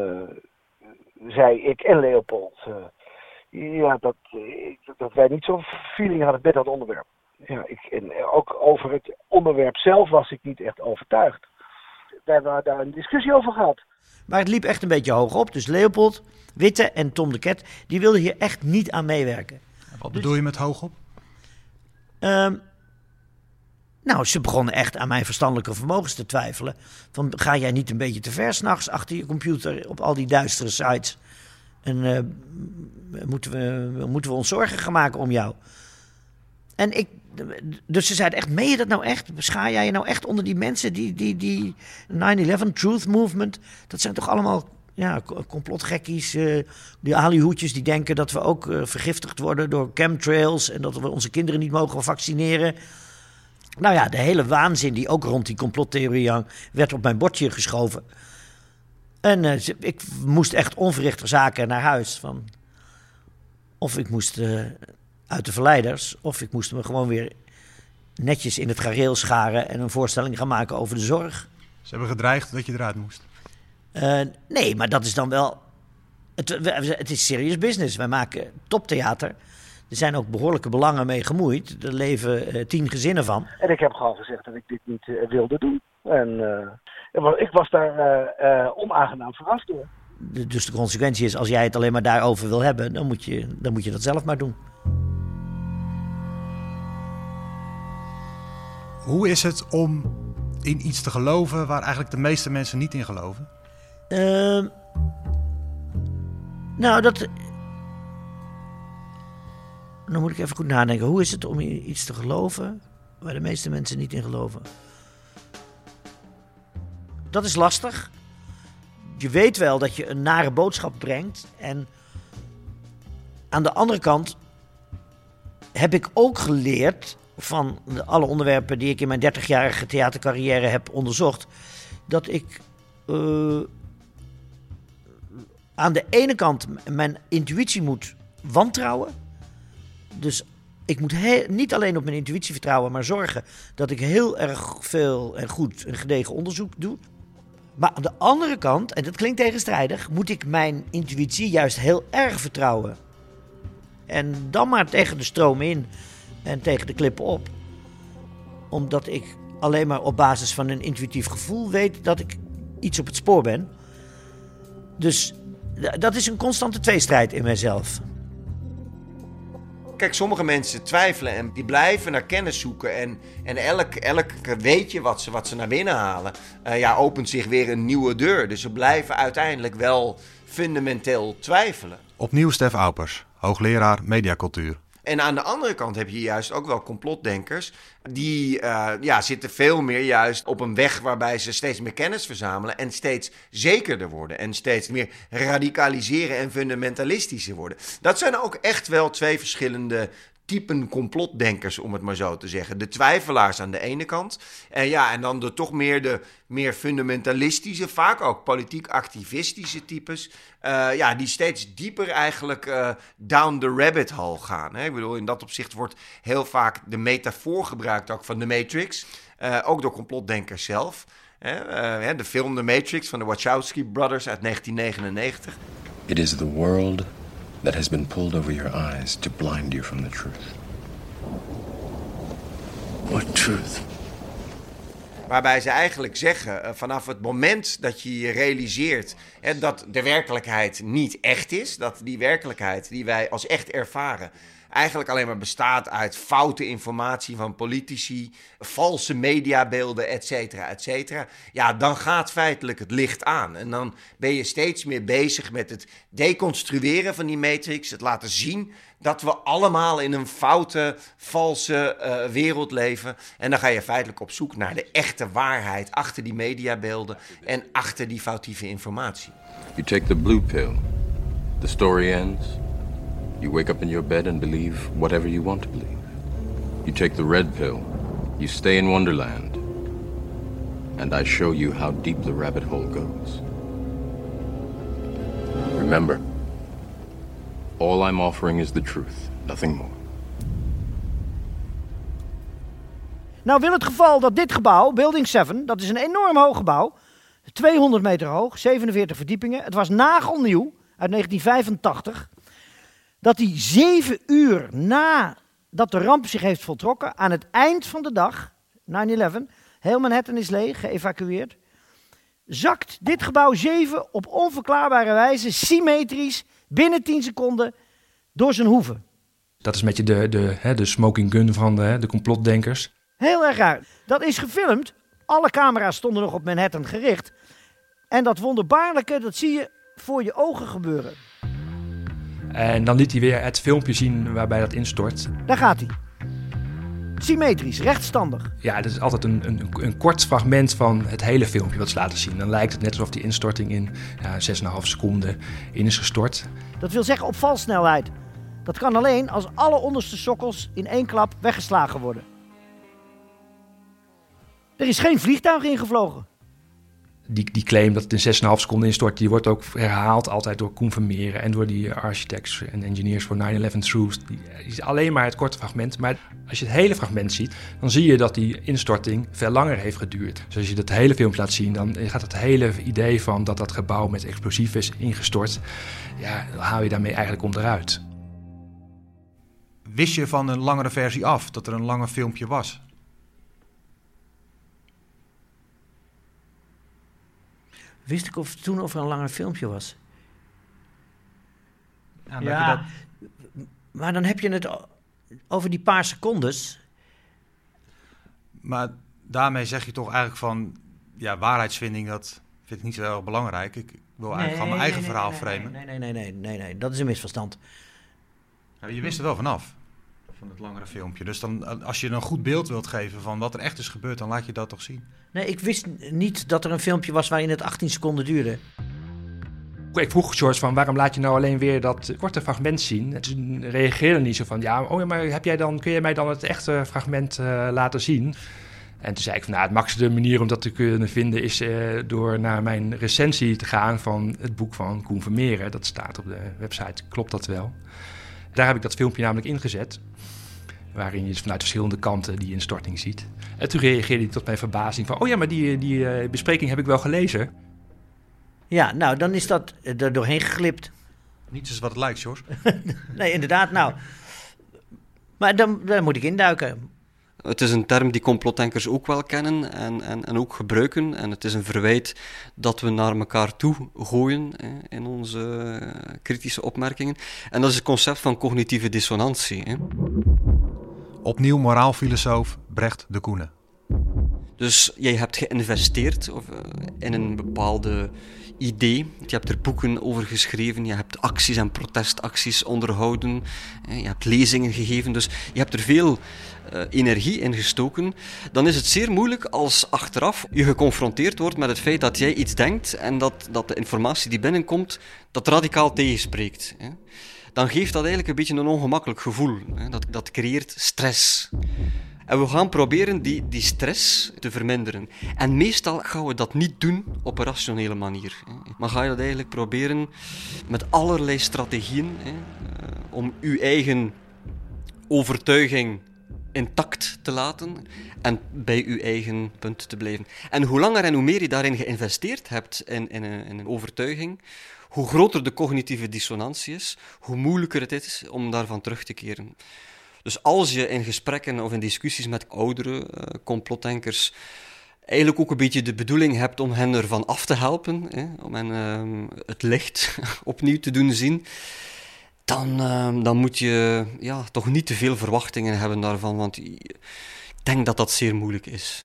zei ik en Leopold ja, dat, dat wij niet zo'n feeling hadden met dat onderwerp. Ja, ik, en ook over het onderwerp zelf was ik niet echt overtuigd. We hebben daar een discussie over gehad. Maar het liep echt een beetje hoog op. Dus Leopold, Witte en Tom de Ket, die wilden hier echt niet aan meewerken. Wat bedoel je met hoog op? Um, nou, ze begonnen echt aan mijn verstandelijke vermogens te twijfelen. Van, ga jij niet een beetje te ver s'nachts achter je computer op al die duistere sites? En uh, moeten, we, moeten we ons zorgen gaan maken om jou? En ik, dus ze zeiden echt, meen je dat nou echt? Schaar jij je nou echt onder die mensen die, die, die 9-11 Truth Movement, dat zijn toch allemaal ja, complotgekkies, uh, die alihoedjes die denken dat we ook uh, vergiftigd worden door chemtrails en dat we onze kinderen niet mogen vaccineren. Nou ja, de hele waanzin die ook rond die complottheorie hang, werd op mijn bordje geschoven. En uh, ik moest echt onverrichter zaken naar huis. Van, of ik moest uit de verleiders, of ik moest me gewoon weer netjes in het gareel scharen en een voorstelling gaan maken over de zorg. Ze hebben gedreigd dat je eruit moest. Uh, nee, maar dat is dan wel. Het, het is serious business. Wij maken toptheater. Er zijn ook behoorlijke belangen mee gemoeid. Er leven uh, tien gezinnen van. En ik heb gewoon gezegd dat ik dit niet uh, wilde doen. En ik was daar onaangenaam verrast door. Dus de consequentie is, als jij het alleen maar daarover wil hebben, dan moet je, dan moet je dat zelf maar doen. Hoe is het om in iets te geloven waar eigenlijk de meeste mensen niet in geloven? Uh, nou, dat. Dan moet ik even goed nadenken. Hoe is het om in iets te geloven waar de meeste mensen niet in geloven? Dat is lastig je weet wel dat je een nare boodschap brengt. En aan de andere kant heb ik ook geleerd van alle onderwerpen die ik in mijn 30-jarige theatercarrière heb onderzocht. Dat ik uh, aan de ene kant mijn intuïtie moet wantrouwen. Dus ik moet niet alleen op mijn intuïtie vertrouwen, maar zorgen dat ik heel erg veel en goed en gedegen onderzoek doe. Maar aan de andere kant, en dat klinkt tegenstrijdig, moet ik mijn intuïtie juist heel erg vertrouwen. En dan maar tegen de stroom in en tegen de klippen op. Omdat ik alleen maar op basis van een intuïtief gevoel weet dat ik iets op het spoor ben. Dus dat is een constante tweestrijd in mijzelf. Kijk, sommige mensen twijfelen en die blijven naar kennis zoeken. En, en elk, elk weetje wat ze, wat ze naar binnen halen, uh, ja, opent zich weer een nieuwe deur. Dus ze blijven uiteindelijk wel fundamenteel twijfelen. Opnieuw Stef Aupers, hoogleraar mediacultuur. En aan de andere kant heb je juist ook wel complotdenkers. Die uh, ja, zitten veel meer juist op een weg waarbij ze steeds meer kennis verzamelen. En steeds zekerder worden. En steeds meer radicaliseren en fundamentalistischer worden. Dat zijn ook echt wel twee verschillende typen complotdenkers, om het maar zo te zeggen. De twijfelaars aan de ene kant. En ja, en dan de toch meer de meer fundamentalistische, vaak ook politiek activistische types. Uh, ja, die steeds dieper eigenlijk uh, down the rabbit hole gaan. Hè? Ik bedoel, in dat opzicht wordt heel vaak de metafoor gebruikt ook van de Matrix. Uh, ook door complotdenkers zelf. Hè? de film The Matrix van de Wachowski Brothers uit 1999. It is the world that has been pulled over your eyes to blind you from the truth. What truth? Waarbij ze eigenlijk zeggen, uh, vanaf het moment dat je je realiseert hè, dat de werkelijkheid niet echt is, dat die werkelijkheid die wij als echt ervaren, eigenlijk alleen maar bestaat uit foute informatie van politici, valse mediabeelden, et cetera, et cetera. Ja, dan gaat feitelijk het licht aan. En dan ben je steeds meer bezig met het deconstrueren van die matrix, het laten zien dat we allemaal in een foute, valse uh, wereld leven. En dan ga je feitelijk op zoek naar de echte waarheid achter die mediabeelden en achter die foutieve informatie. You take the blue pill. The story ends. You wake up in your bed and believe whatever you want to believe. You take the red pill. You stay in Wonderland. And I show you how deep the rabbit hole goes. Remember, all I'm offering is the truth, nothing more. Nou wil het geval dat dit gebouw, Building 7, dat is een enorm hoog gebouw, 200 meter hoog, 47 verdiepingen. Het was nagelnieuw uit 1985. Dat hij zeven uur nadat de ramp zich heeft voltrokken, aan het eind van de dag, 9-11, heel Manhattan is leeg, geëvacueerd, zakt dit gebouw 7 op onverklaarbare wijze, symmetrisch, binnen 10 seconden, door zijn hoeven. Dat is een beetje de, de, hè, de smoking gun van de, de complotdenkers. Heel erg raar. Dat is gefilmd. Alle camera's stonden nog op Manhattan gericht. En dat wonderbaarlijke, dat zie je voor je ogen gebeuren. En dan liet hij weer het filmpje zien waarbij dat instort. Daar gaat hij. Symmetrisch, rechtstandig. Ja, dat is altijd een, een, een kort fragment van het hele filmpje wat ze laten zien. Dan lijkt het net alsof die instorting in ja, 6,5 seconden in is gestort. Dat wil zeggen op valsnelheid. Dat kan alleen als alle onderste sokkels in één klap weggeslagen worden. Er is geen vliegtuig ingevlogen. Die, die claim dat het in 6,5 seconden instort, die wordt ook herhaald altijd door Koen en door die architects en engineers voor 9-11 Truth. Die, die is alleen maar het korte fragment. Maar als je het hele fragment ziet, dan zie je dat die instorting veel langer heeft geduurd. Dus als je dat hele filmpje laat zien, dan gaat het hele idee van dat dat gebouw met explosief is ingestort, ja, dan haal je daarmee eigenlijk onderuit. Wist je van een langere versie af, dat er een langer filmpje was? Wist ik of toen of er een langer filmpje was? Ja, ja dat... maar dan heb je het over die paar secondes. Maar daarmee zeg je toch eigenlijk van... Ja, waarheidsvinding, dat vind ik niet zo erg belangrijk. Ik wil eigenlijk gewoon mijn eigen nee, verhaal nee, framen. Nee, nee, nee, nee, nee, nee, dat is een misverstand. Je wist er wel vanaf, van het langere filmpje. Dus dan, als je een goed beeld wilt geven van wat er echt is gebeurd, dan laat je dat toch zien. Nee, ik wist niet dat er een filmpje was waarin het 18 seconden duurde. Ik vroeg George van waarom laat je nou alleen weer dat korte fragment zien? En toen reageerde niet zo van ja, oh ja, maar heb jij dan, kun je mij dan het echte fragment uh, laten zien? En toen zei ik van nou, het makkelijkste manier om dat te kunnen vinden is uh, door naar mijn recensie te gaan van het boek van Koen Vermeeren. Dat staat op de website, klopt dat wel? Daar heb ik dat filmpje namelijk ingezet. Waarin je vanuit verschillende kanten die instorting ziet. En toen reageerde hij tot mijn verbazing van... oh ja, maar die, die uh, bespreking heb ik wel gelezen. Ja, nou, dan is dat er doorheen geglipt. Niets is wat het lijkt, George. nee, inderdaad, nou. Maar dan, dan moet ik induiken. Het is een term die complotdenkers ook wel kennen en, en, en ook gebruiken. En het is een verwijt dat we naar elkaar toe gooien hè, in onze kritische opmerkingen. En dat is het concept van cognitieve dissonantie. Hè. Opnieuw moraalfilosoof Brecht de Koene. Dus jij hebt geïnvesteerd uh, in een bepaalde idee. Je hebt er boeken over geschreven, je hebt acties en protestacties onderhouden, je hebt lezingen gegeven, dus je hebt er veel uh, energie in gestoken. Dan is het zeer moeilijk als achteraf je geconfronteerd wordt met het feit dat jij iets denkt en dat, dat de informatie die binnenkomt, dat radicaal tegenspreekt. Dan geeft dat eigenlijk een beetje een ongemakkelijk gevoel. Dat, dat creëert stress. En we gaan proberen die, die stress te verminderen. En meestal gaan we dat niet doen op een rationele manier. Maar ga je dat eigenlijk proberen met allerlei strategieën hè, om je eigen overtuiging intact te laten en bij uw eigen punt te blijven. En hoe langer en hoe meer je daarin geïnvesteerd hebt in, in, in een overtuiging, hoe groter de cognitieve dissonantie is, hoe moeilijker het is om daarvan terug te keren. Dus als je in gesprekken of in discussies met oudere uh, complotdenkers eigenlijk ook een beetje de bedoeling hebt om hen ervan af te helpen, hè, om hen uh, het licht opnieuw te doen zien, dan, ehm, dan moet je ja, toch niet te veel verwachtingen hebben daarvan, want ik denk dat dat zeer moeilijk is.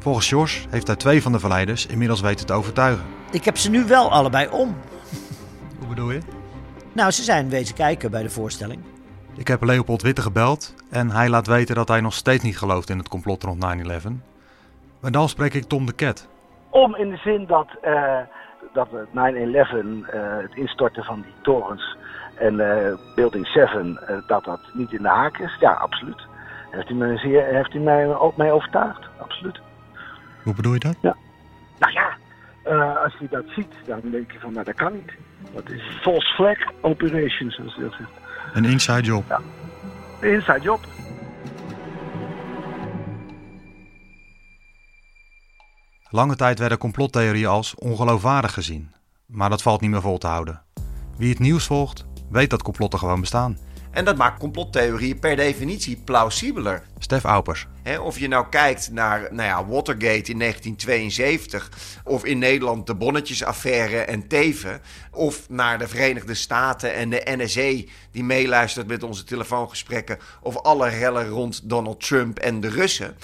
Volgens Jos heeft hij twee van de verleiders inmiddels weten te overtuigen. Ik heb ze nu wel allebei om. Hoe bedoel je? Nou, ze zijn wezen kijken bij de voorstelling. Ik heb Leopold Witte gebeld en hij laat weten dat hij nog steeds niet gelooft in het complot rond 9-11. Maar dan spreek ik Tom de Ket. Om in de zin dat, eh, dat het 9-11, eh, het instorten van die torens en eh, Building 7, eh, dat dat niet in de haak is. Ja, absoluut. Heeft u mij, zeer, heeft u mij ook mee overtuigd? Absoluut. Hoe bedoel je dat? Ja. Nou ja, eh, als je dat ziet, dan denk je van, nou dat kan niet. Dat is false flag operation, zoals je dat zegt. Een inside job. Ja. Inside job. Lange tijd werden complottheorieën als ongeloofwaardig gezien. Maar dat valt niet meer vol te houden. Wie het nieuws volgt, weet dat complotten gewoon bestaan. En dat maakt complottheorieën per definitie plausibeler. Stef Aupers. Of je nou kijkt naar nou ja, Watergate in 1972, of in Nederland de bonnetjesaffaire en Teven, of naar de Verenigde Staten en de NSA die meeluistert met onze telefoongesprekken, of alle rellen rond Donald Trump en de Russen.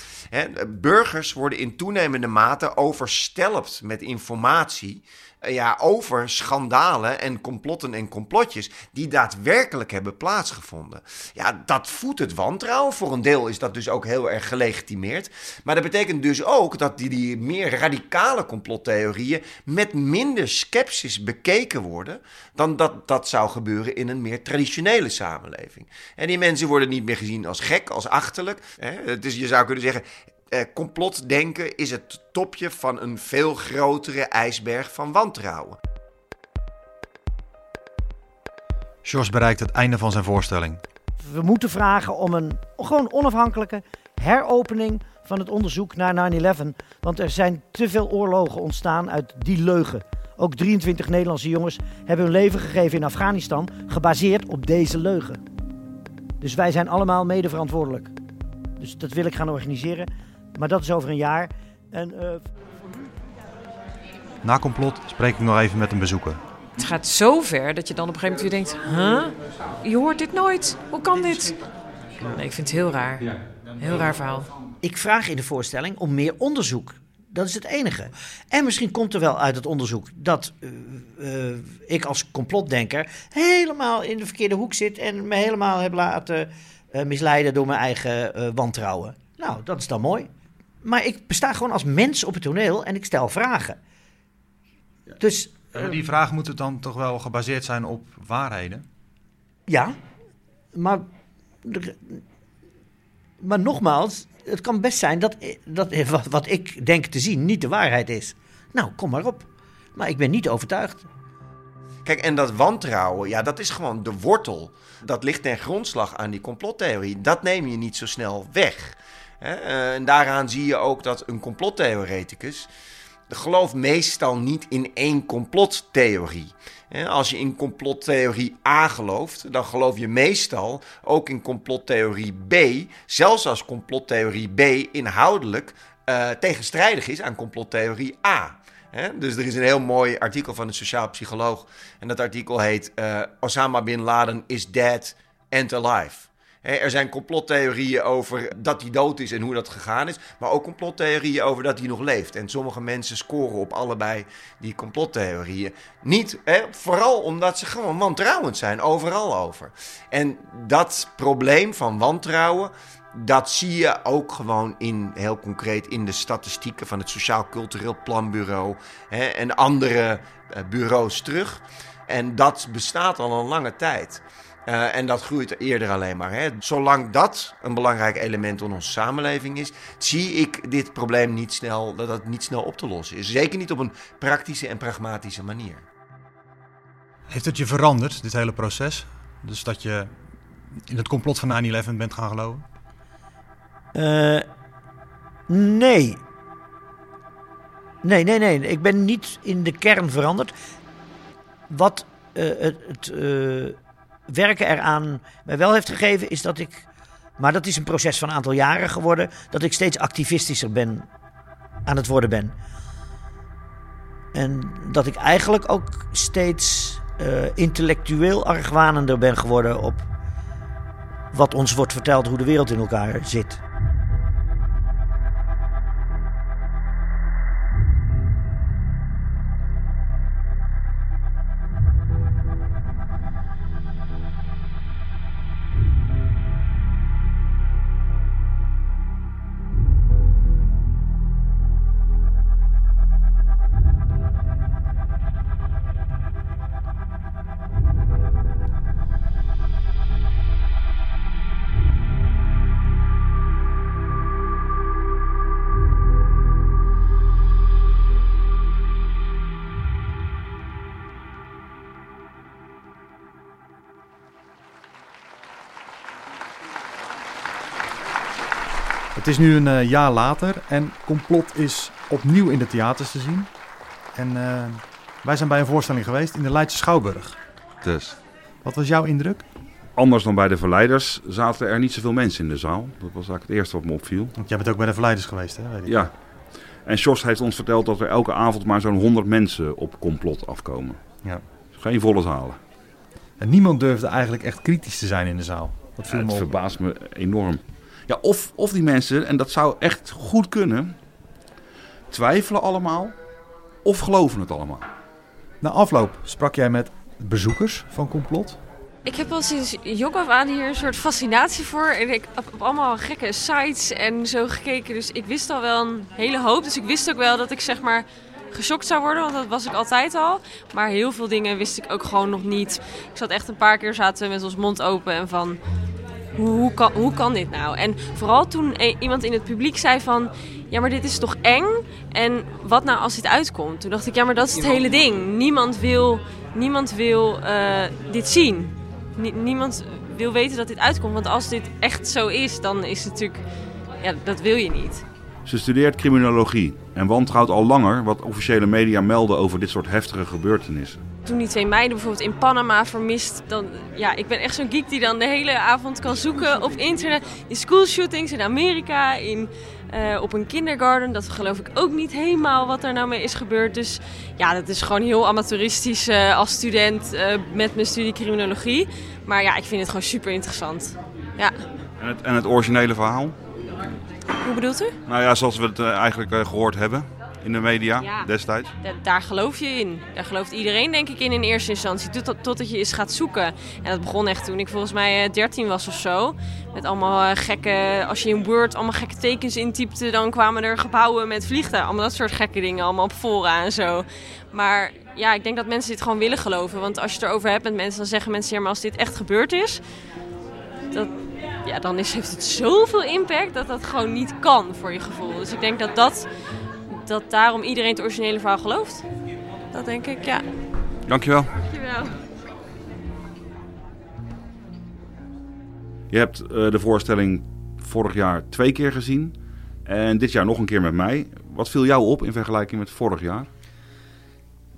Burgers worden in toenemende mate overstelpt met informatie ja, over schandalen en complotten en complotjes die daadwerkelijk hebben plaatsgevonden. Ja, dat voedt het wantrouwen. Voor een deel is dat dus ook heel erg gelegitimeerd. Maar dat betekent dus ook dat die, die meer radicale complottheorieën met minder sceptisch bekeken worden dan dat dat zou gebeuren in een meer traditionele samenleving. En die mensen worden niet meer gezien als gek, als achterlijk. Hè? Dus je zou kunnen zeggen, eh, complotdenken is het topje van een veel grotere ijsberg van wantrouwen. Jos bereikt het einde van zijn voorstelling. We moeten vragen om een gewoon onafhankelijke heropening van het onderzoek naar 9-11. Want er zijn te veel oorlogen ontstaan uit die leugen. Ook 23 Nederlandse jongens hebben hun leven gegeven in Afghanistan, gebaseerd op deze leugen. Dus wij zijn allemaal mede verantwoordelijk. Dus dat wil ik gaan organiseren. Maar dat is over een jaar. En, eh, Na complot spreek ik nog even met een bezoeker. Het gaat zo ver dat je dan op een gegeven moment weer denkt... Huh? Je hoort dit nooit. Hoe kan dit? Nee, ik vind het heel raar. Heel raar verhaal. Ik vraag in de voorstelling om meer onderzoek. Dat is het enige. En misschien komt er wel uit het onderzoek dat uh, uh, ik als complotdenker helemaal in de verkeerde hoek zit en me helemaal heb laten uh, misleiden door mijn eigen wantrouwen. Nou, dat is dan mooi. Maar ik besta gewoon als mens op het toneel en ik stel vragen. Dus. die vragen moeten dan toch wel gebaseerd zijn op waarheden? Ja, maar. Maar nogmaals, het kan best zijn dat, dat wat, wat ik denk te zien niet de waarheid is. Nou, kom maar op. Maar ik ben niet overtuigd. Kijk, en dat wantrouwen, ja, dat is gewoon de wortel. Dat ligt ten grondslag aan die complottheorie. Dat neem je niet zo snel weg. En daaraan zie je ook dat een complottheoreticus gelooft meestal niet in één complottheorie. Als je in complottheorie A gelooft, dan geloof je meestal ook in complottheorie B, zelfs als complottheorie B inhoudelijk uh, tegenstrijdig is aan complottheorie A. Dus er is een heel mooi artikel van een sociaal psycholoog. En dat artikel heet uh, Osama bin Laden is dead and alive. Er zijn complottheorieën over dat hij dood is en hoe dat gegaan is. Maar ook complottheorieën over dat hij nog leeft. En sommige mensen scoren op allebei die complottheorieën. Niet, hè, vooral omdat ze gewoon wantrouwend zijn, overal over. En dat probleem van wantrouwen, dat zie je ook gewoon in, heel concreet in de statistieken van het Sociaal Cultureel Planbureau hè, en andere bureaus terug. En dat bestaat al een lange tijd. Uh, en dat groeit eerder alleen maar. Hè. Zolang dat een belangrijk element in onze samenleving is, zie ik dit probleem niet snel, dat dat niet snel op te lossen is. Zeker niet op een praktische en pragmatische manier. Heeft het je veranderd, dit hele proces? Dus dat je in het complot van 9-11 bent gaan geloven? Uh, nee. Nee, nee, nee. Ik ben niet in de kern veranderd. Wat uh, het. het werken eraan mij wel heeft gegeven, is dat ik. Maar dat is een proces van een aantal jaren geworden. Dat ik steeds activistischer ben. aan het worden ben. En dat ik eigenlijk ook steeds eh, intellectueel argwanender ben geworden op wat ons wordt verteld hoe de wereld in elkaar zit. Het is nu een eh, jaar later en Complot is opnieuw in de theaters te zien. En eh, wij zijn bij een voorstelling geweest in de Leidse Schouwburg. Dus. Wat was jouw indruk? Anders dan bij de Verleiders zaten er niet zoveel mensen in de zaal. Dat was eigenlijk het eerste wat me opviel. Want jij bent ook bij de Verleiders geweest, hè? Weet ik. Ja. En Jos heeft ons verteld dat er elke avond maar zo'n 100 mensen op complot afkomen. Ja. Geen volle zalen. En niemand durfde eigenlijk echt kritisch te zijn in de zaal. Dat viel Ja, me het op. verbaast me enorm. Ja, of, of die mensen, en dat zou echt goed kunnen, twijfelen allemaal of geloven het allemaal. Na afloop sprak jij met bezoekers van Complot. Ik heb al sinds jong af aan hier een soort fascinatie voor. En ik heb op allemaal gekke sites en zo gekeken. Dus ik wist al wel een hele hoop. Dus ik wist ook wel dat ik zeg maar geschokt zou worden. Want dat was ik altijd al. Maar heel veel dingen wist ik ook gewoon nog niet. Ik zat echt een paar keer zaten we met ons mond open en van... Hoe, hoe, kan, hoe kan dit nou? En vooral toen e- iemand in het publiek zei van... Ja, maar dit is toch eng? En wat nou als dit uitkomt? Toen dacht ik, ja, maar dat is het hele ding. Niemand wil, niemand wil eh, dit zien. Nie- niemand wil weten dat dit uitkomt. Want als dit echt zo is, dan is het natuurlijk... Ja, dat wil je niet. Ze studeert criminologie en wantrouwt al langer wat officiële media melden over dit soort heftige gebeurtenissen. Toen die twee meiden bijvoorbeeld in Panama vermist, dan ja, ik ben echt zo'n geek die dan de hele avond kan zoeken op internet. In schoolshootings in Amerika, in, eh, op een kindergarten. Dat geloof ik ook niet helemaal wat er nou mee is gebeurd. Dus ja, dat is gewoon heel amateuristisch eh, als student eh, met mijn studie criminologie. Maar ja, ik vind het gewoon super interessant. Ja, En het, en het originele verhaal? hoe bedoelt u? Nou ja, zoals we het eigenlijk eh, gehoord hebben in de media Ja. destijds. Da- daar geloof je in. Daar gelooft iedereen denk ik in in eerste instantie. Tot, totdat je eens gaat zoeken. En dat begon echt toen ik volgens mij eh, 13 was of zo. Met allemaal eh, gekke... Als je in Word allemaal gekke tekens intypte... dan kwamen er gebouwen met vliegtuigen. Allemaal dat soort gekke dingen. Allemaal op fora en zo. Maar ja, ik denk dat mensen dit gewoon willen geloven. Want als je het erover hebt met mensen... dan zeggen mensen... ja, maar als dit echt gebeurd is... Dat, ja, dan is, heeft het zoveel impact dat dat gewoon niet kan voor je gevoel. Dus ik denk dat dat dat daarom iedereen het originele verhaal gelooft. Dat denk ik, ja. Dankjewel. Dankjewel. Je hebt eh, de voorstelling vorig jaar twee keer gezien. En dit jaar nog een keer met mij. Wat viel jou op in vergelijking met vorig jaar?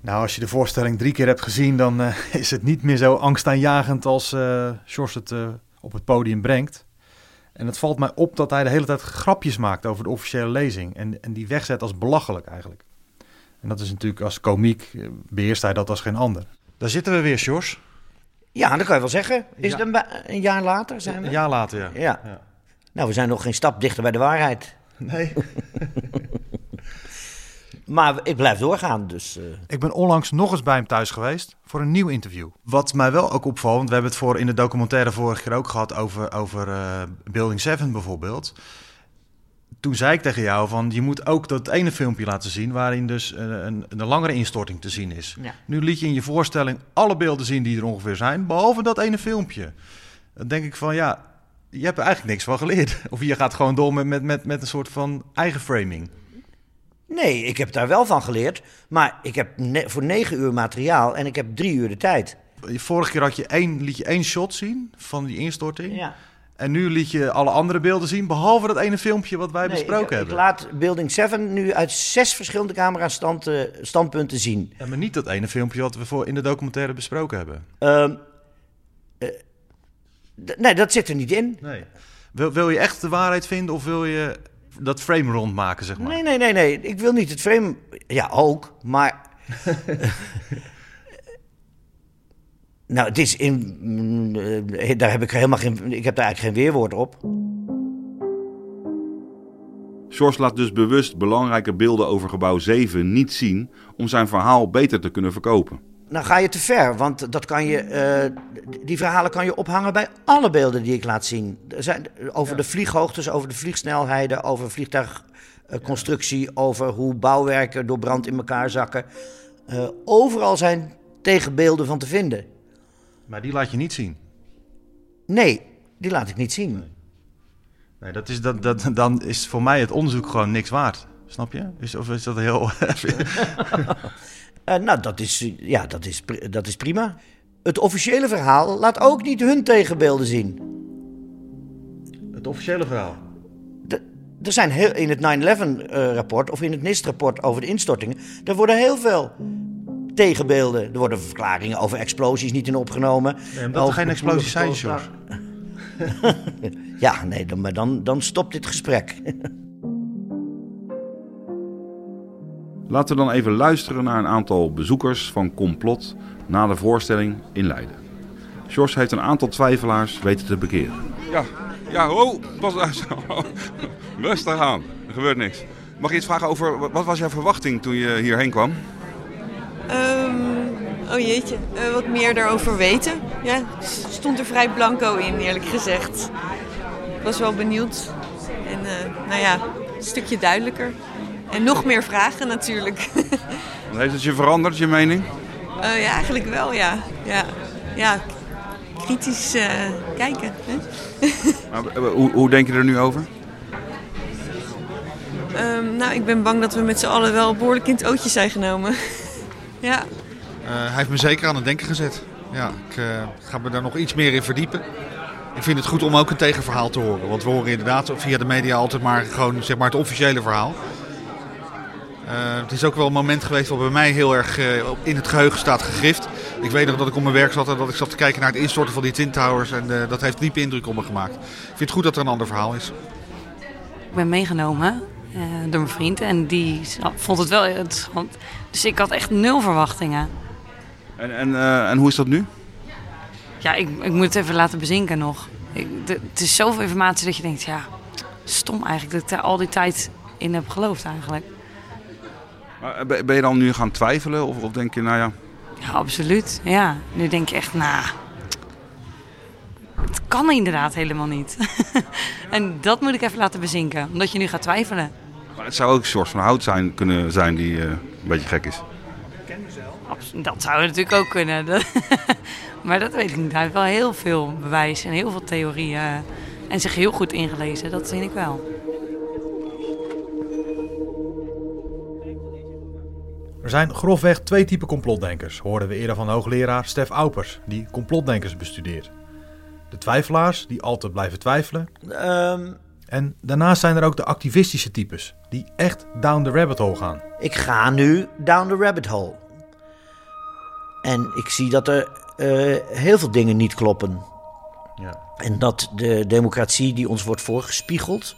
Nou, als je de voorstelling drie keer hebt gezien, dan eh, is het niet meer zo angstaanjagend als eh Sjors het eh, op het podium brengt. En het valt mij op dat hij de hele tijd grapjes maakt over de officiële lezing. En, en die wegzet als belachelijk eigenlijk. En dat is natuurlijk als komiek eh, beheerst hij dat als geen ander. Daar zitten we weer, Sjors. Ja, dat kan je wel zeggen. Is Ja. het een, jaar later zijn we? Een jaar later, ja. Ja. Nou, we zijn nog geen stap dichter bij de waarheid. Nee. maar ik blijf doorgaan, dus... eh, Ik ben onlangs nog eens bij hem thuis geweest voor een nieuw interview. Wat mij wel ook opvalt, want we hebben het voor in de documentaire vorige keer ook gehad over, over eh, Building 7 bijvoorbeeld. Toen zei ik tegen jou van je moet ook dat ene filmpje laten zien waarin dus eh, een, een langere instorting te zien is. Ja. Nu liet je in je voorstelling alle beelden zien die er ongeveer zijn, behalve dat ene filmpje. Dan denk ik van ja, je hebt er eigenlijk niks van geleerd. Of je gaat gewoon door met, met, met, met een soort van eigen framing. Nee, ik heb daar wel van geleerd. Maar ik heb ne- voor negen uur materiaal en ik heb drie uur de tijd. Vorige keer had je één, liet je één shot zien van die instorting. Ja. En nu liet je alle andere beelden zien, behalve dat ene filmpje wat wij Nee, besproken ik, ik hebben. laat Building 7 nu uit zes verschillende camera-standpunten zien. Ja, maar niet dat ene filmpje wat we voor in de documentaire besproken hebben. Ehm, eh, d- nee, dat zit er niet in. Nee. Wil, wil je echt de waarheid vinden of wil je dat frame rondmaken, zeg maar? Nee, nee, nee, nee. Ik wil niet het frame. Ja, ook. Maar. Nou, het is in. eh, daar heb ik helemaal geen. Ik heb daar eigenlijk geen weerwoord op. Sjors laat dus bewust belangrijke beelden over gebouw 7 niet zien om zijn verhaal beter te kunnen verkopen. Nou ga je te ver, want dat kan je, eh, die verhalen kan je ophangen bij alle beelden die ik laat zien. Er zijn, over de vlieghoogtes, over de vliegsnelheden, over vliegtuigconstructie, over hoe bouwwerken door brand in elkaar zakken. Eh, overal zijn tegenbeelden van te vinden. Maar die laat je niet zien. Nee, die laat ik niet zien. Nee, dat is, dat, dat, dan is voor mij het onderzoek gewoon niks waard. Snap je? Is, of is dat heel... Eh, nou, dat is, ja, dat, is, dat is prima. Het officiële verhaal laat ook niet hun tegenbeelden zien. het officiële verhaal? Er zijn heel, in het 9-11-rapport of in het NIST-rapport over de instortingen... daar worden heel veel tegenbeelden. Er worden verklaringen over explosies niet in opgenomen. Nee, omdat er geen explosies zijn, Sjors. ja, nee, dan, maar dan, dan stopt dit gesprek. Laten we dan even luisteren naar een aantal bezoekers van Complot na de voorstelling in Leiden. Sjors heeft een aantal twijfelaars weten te bekeren. Ja, ja, oh, pas. Rustig aan, er gebeurt niks. Mag je iets vragen over, wat was jouw verwachting toen je hierheen kwam? Ehm, oh jeetje, eh, wat meer daarover weten. Ja, stond er vrij blanco in, eerlijk gezegd. Ik was wel benieuwd. En eh, nou ja, een stukje duidelijker. En nog meer vragen natuurlijk. Heeft het je veranderd, je mening? Eh, ja, eigenlijk wel, ja. Ja, ja kritisch eh, kijken. Hè? Maar, eh, hoe, hoe denk je er nu over? Ehm, nou, ik ben bang dat we met z'n allen wel behoorlijk in het ootje zijn genomen. ja. Eh, hij heeft me zeker aan het denken gezet. Ja, ik eh, ga me daar nog iets meer in verdiepen. Ik vind het goed om ook een tegenverhaal te horen. Want we horen inderdaad via de media altijd maar gewoon zeg maar, het officiële verhaal. Eh, het is ook wel een moment geweest wat bij mij heel erg eh, in het geheugen staat gegrift. Ik weet nog dat ik op mijn werk zat en dat ik zat te kijken naar het instorten van die Twin Towers. En eh, dat heeft diepe indruk op me gemaakt. Ik vind het goed dat er een ander verhaal is. Ik ben meegenomen eh, door mijn vriend en die vond het wel interessant. Dus ik had echt nul verwachtingen. En, en, eh, en hoe is dat nu? Ja, ik, ik moet het even laten bezinken nog. Ik, de- het is zoveel informatie dat je denkt, ja, stom eigenlijk dat ik daar al die tijd in heb geloofd eigenlijk. Maar, eh, ben je dan nu gaan twijfelen? Of, of denk je, nou ja, Ja, absoluut. Ja, nu denk je echt, nou, het kan inderdaad helemaal niet. en dat moet ik even laten bezinken, omdat je nu gaat twijfelen. maar het zou ook een soort van hout zijn, kunnen zijn die eh, een beetje gek is. Dat zou natuurlijk ook kunnen. Maar dat weet ik niet. Hij heeft wel heel veel bewijs en heel veel theorieën. eh, En zich heel goed ingelezen, dat vind ik wel. Er zijn grofweg twee typen complotdenkers, hoorden we eerder van hoogleraar Stef Aupers, die complotdenkers bestudeert. De twijfelaars, die altijd blijven twijfelen. Ehm, En daarnaast zijn er ook de activistische types, die echt down the rabbit hole gaan. ik ga nu down the rabbit hole. En ik zie dat er eh, heel veel dingen niet kloppen. Ja. En dat de democratie die ons wordt voorgespiegeld,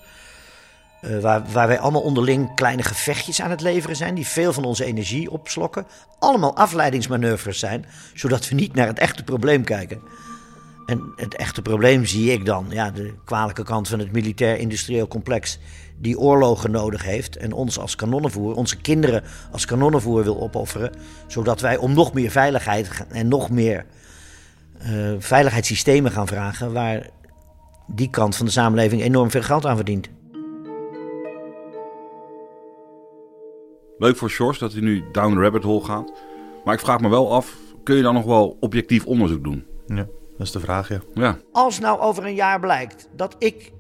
eh, waar, waar wij allemaal onderling kleine gevechtjes aan het leveren zijn, die veel van onze energie opslokken, allemaal afleidingsmanoeuvres zijn, zodat we niet naar het echte probleem kijken. En het echte probleem zie ik dan, ja, de kwalijke kant van het militair-industrieel complex, die oorlogen nodig heeft en ons als kanonnenvoer, onze kinderen als kanonnenvoer wil opofferen, zodat wij om nog meer veiligheid en nog meer eh, veiligheidssystemen gaan vragen waar die kant van de samenleving enorm veel geld aan verdient. Leuk voor Sjors dat hij nu down the rabbit hole gaat. Maar ik vraag me wel af, kun je dan nog wel objectief onderzoek doen? Ja, dat is de vraag, ja. Ja. Als nou over een jaar blijkt dat ik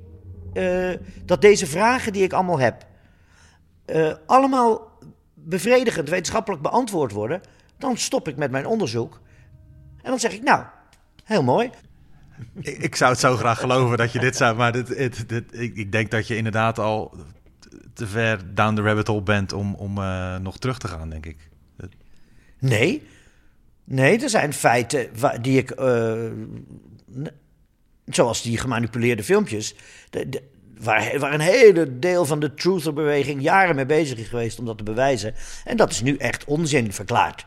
eh, dat deze vragen die ik allemaal heb, eh, allemaal bevredigend wetenschappelijk beantwoord worden, dan stop ik met mijn onderzoek. En dan zeg ik, nou, heel mooi. Ik, ik zou het zo graag geloven dat je dit zou, maar dit, dit, dit- ik, ik denk dat je inderdaad al te ver down the rabbit hole bent om, om eh, nog terug te gaan, denk ik. Nee, nee, er zijn feiten die ik, eh, zoals die gemanipuleerde filmpjes, waar, waar een hele deel van de truther-beweging jaren mee bezig is geweest om dat te bewijzen. En dat is nu echt onzin verklaard.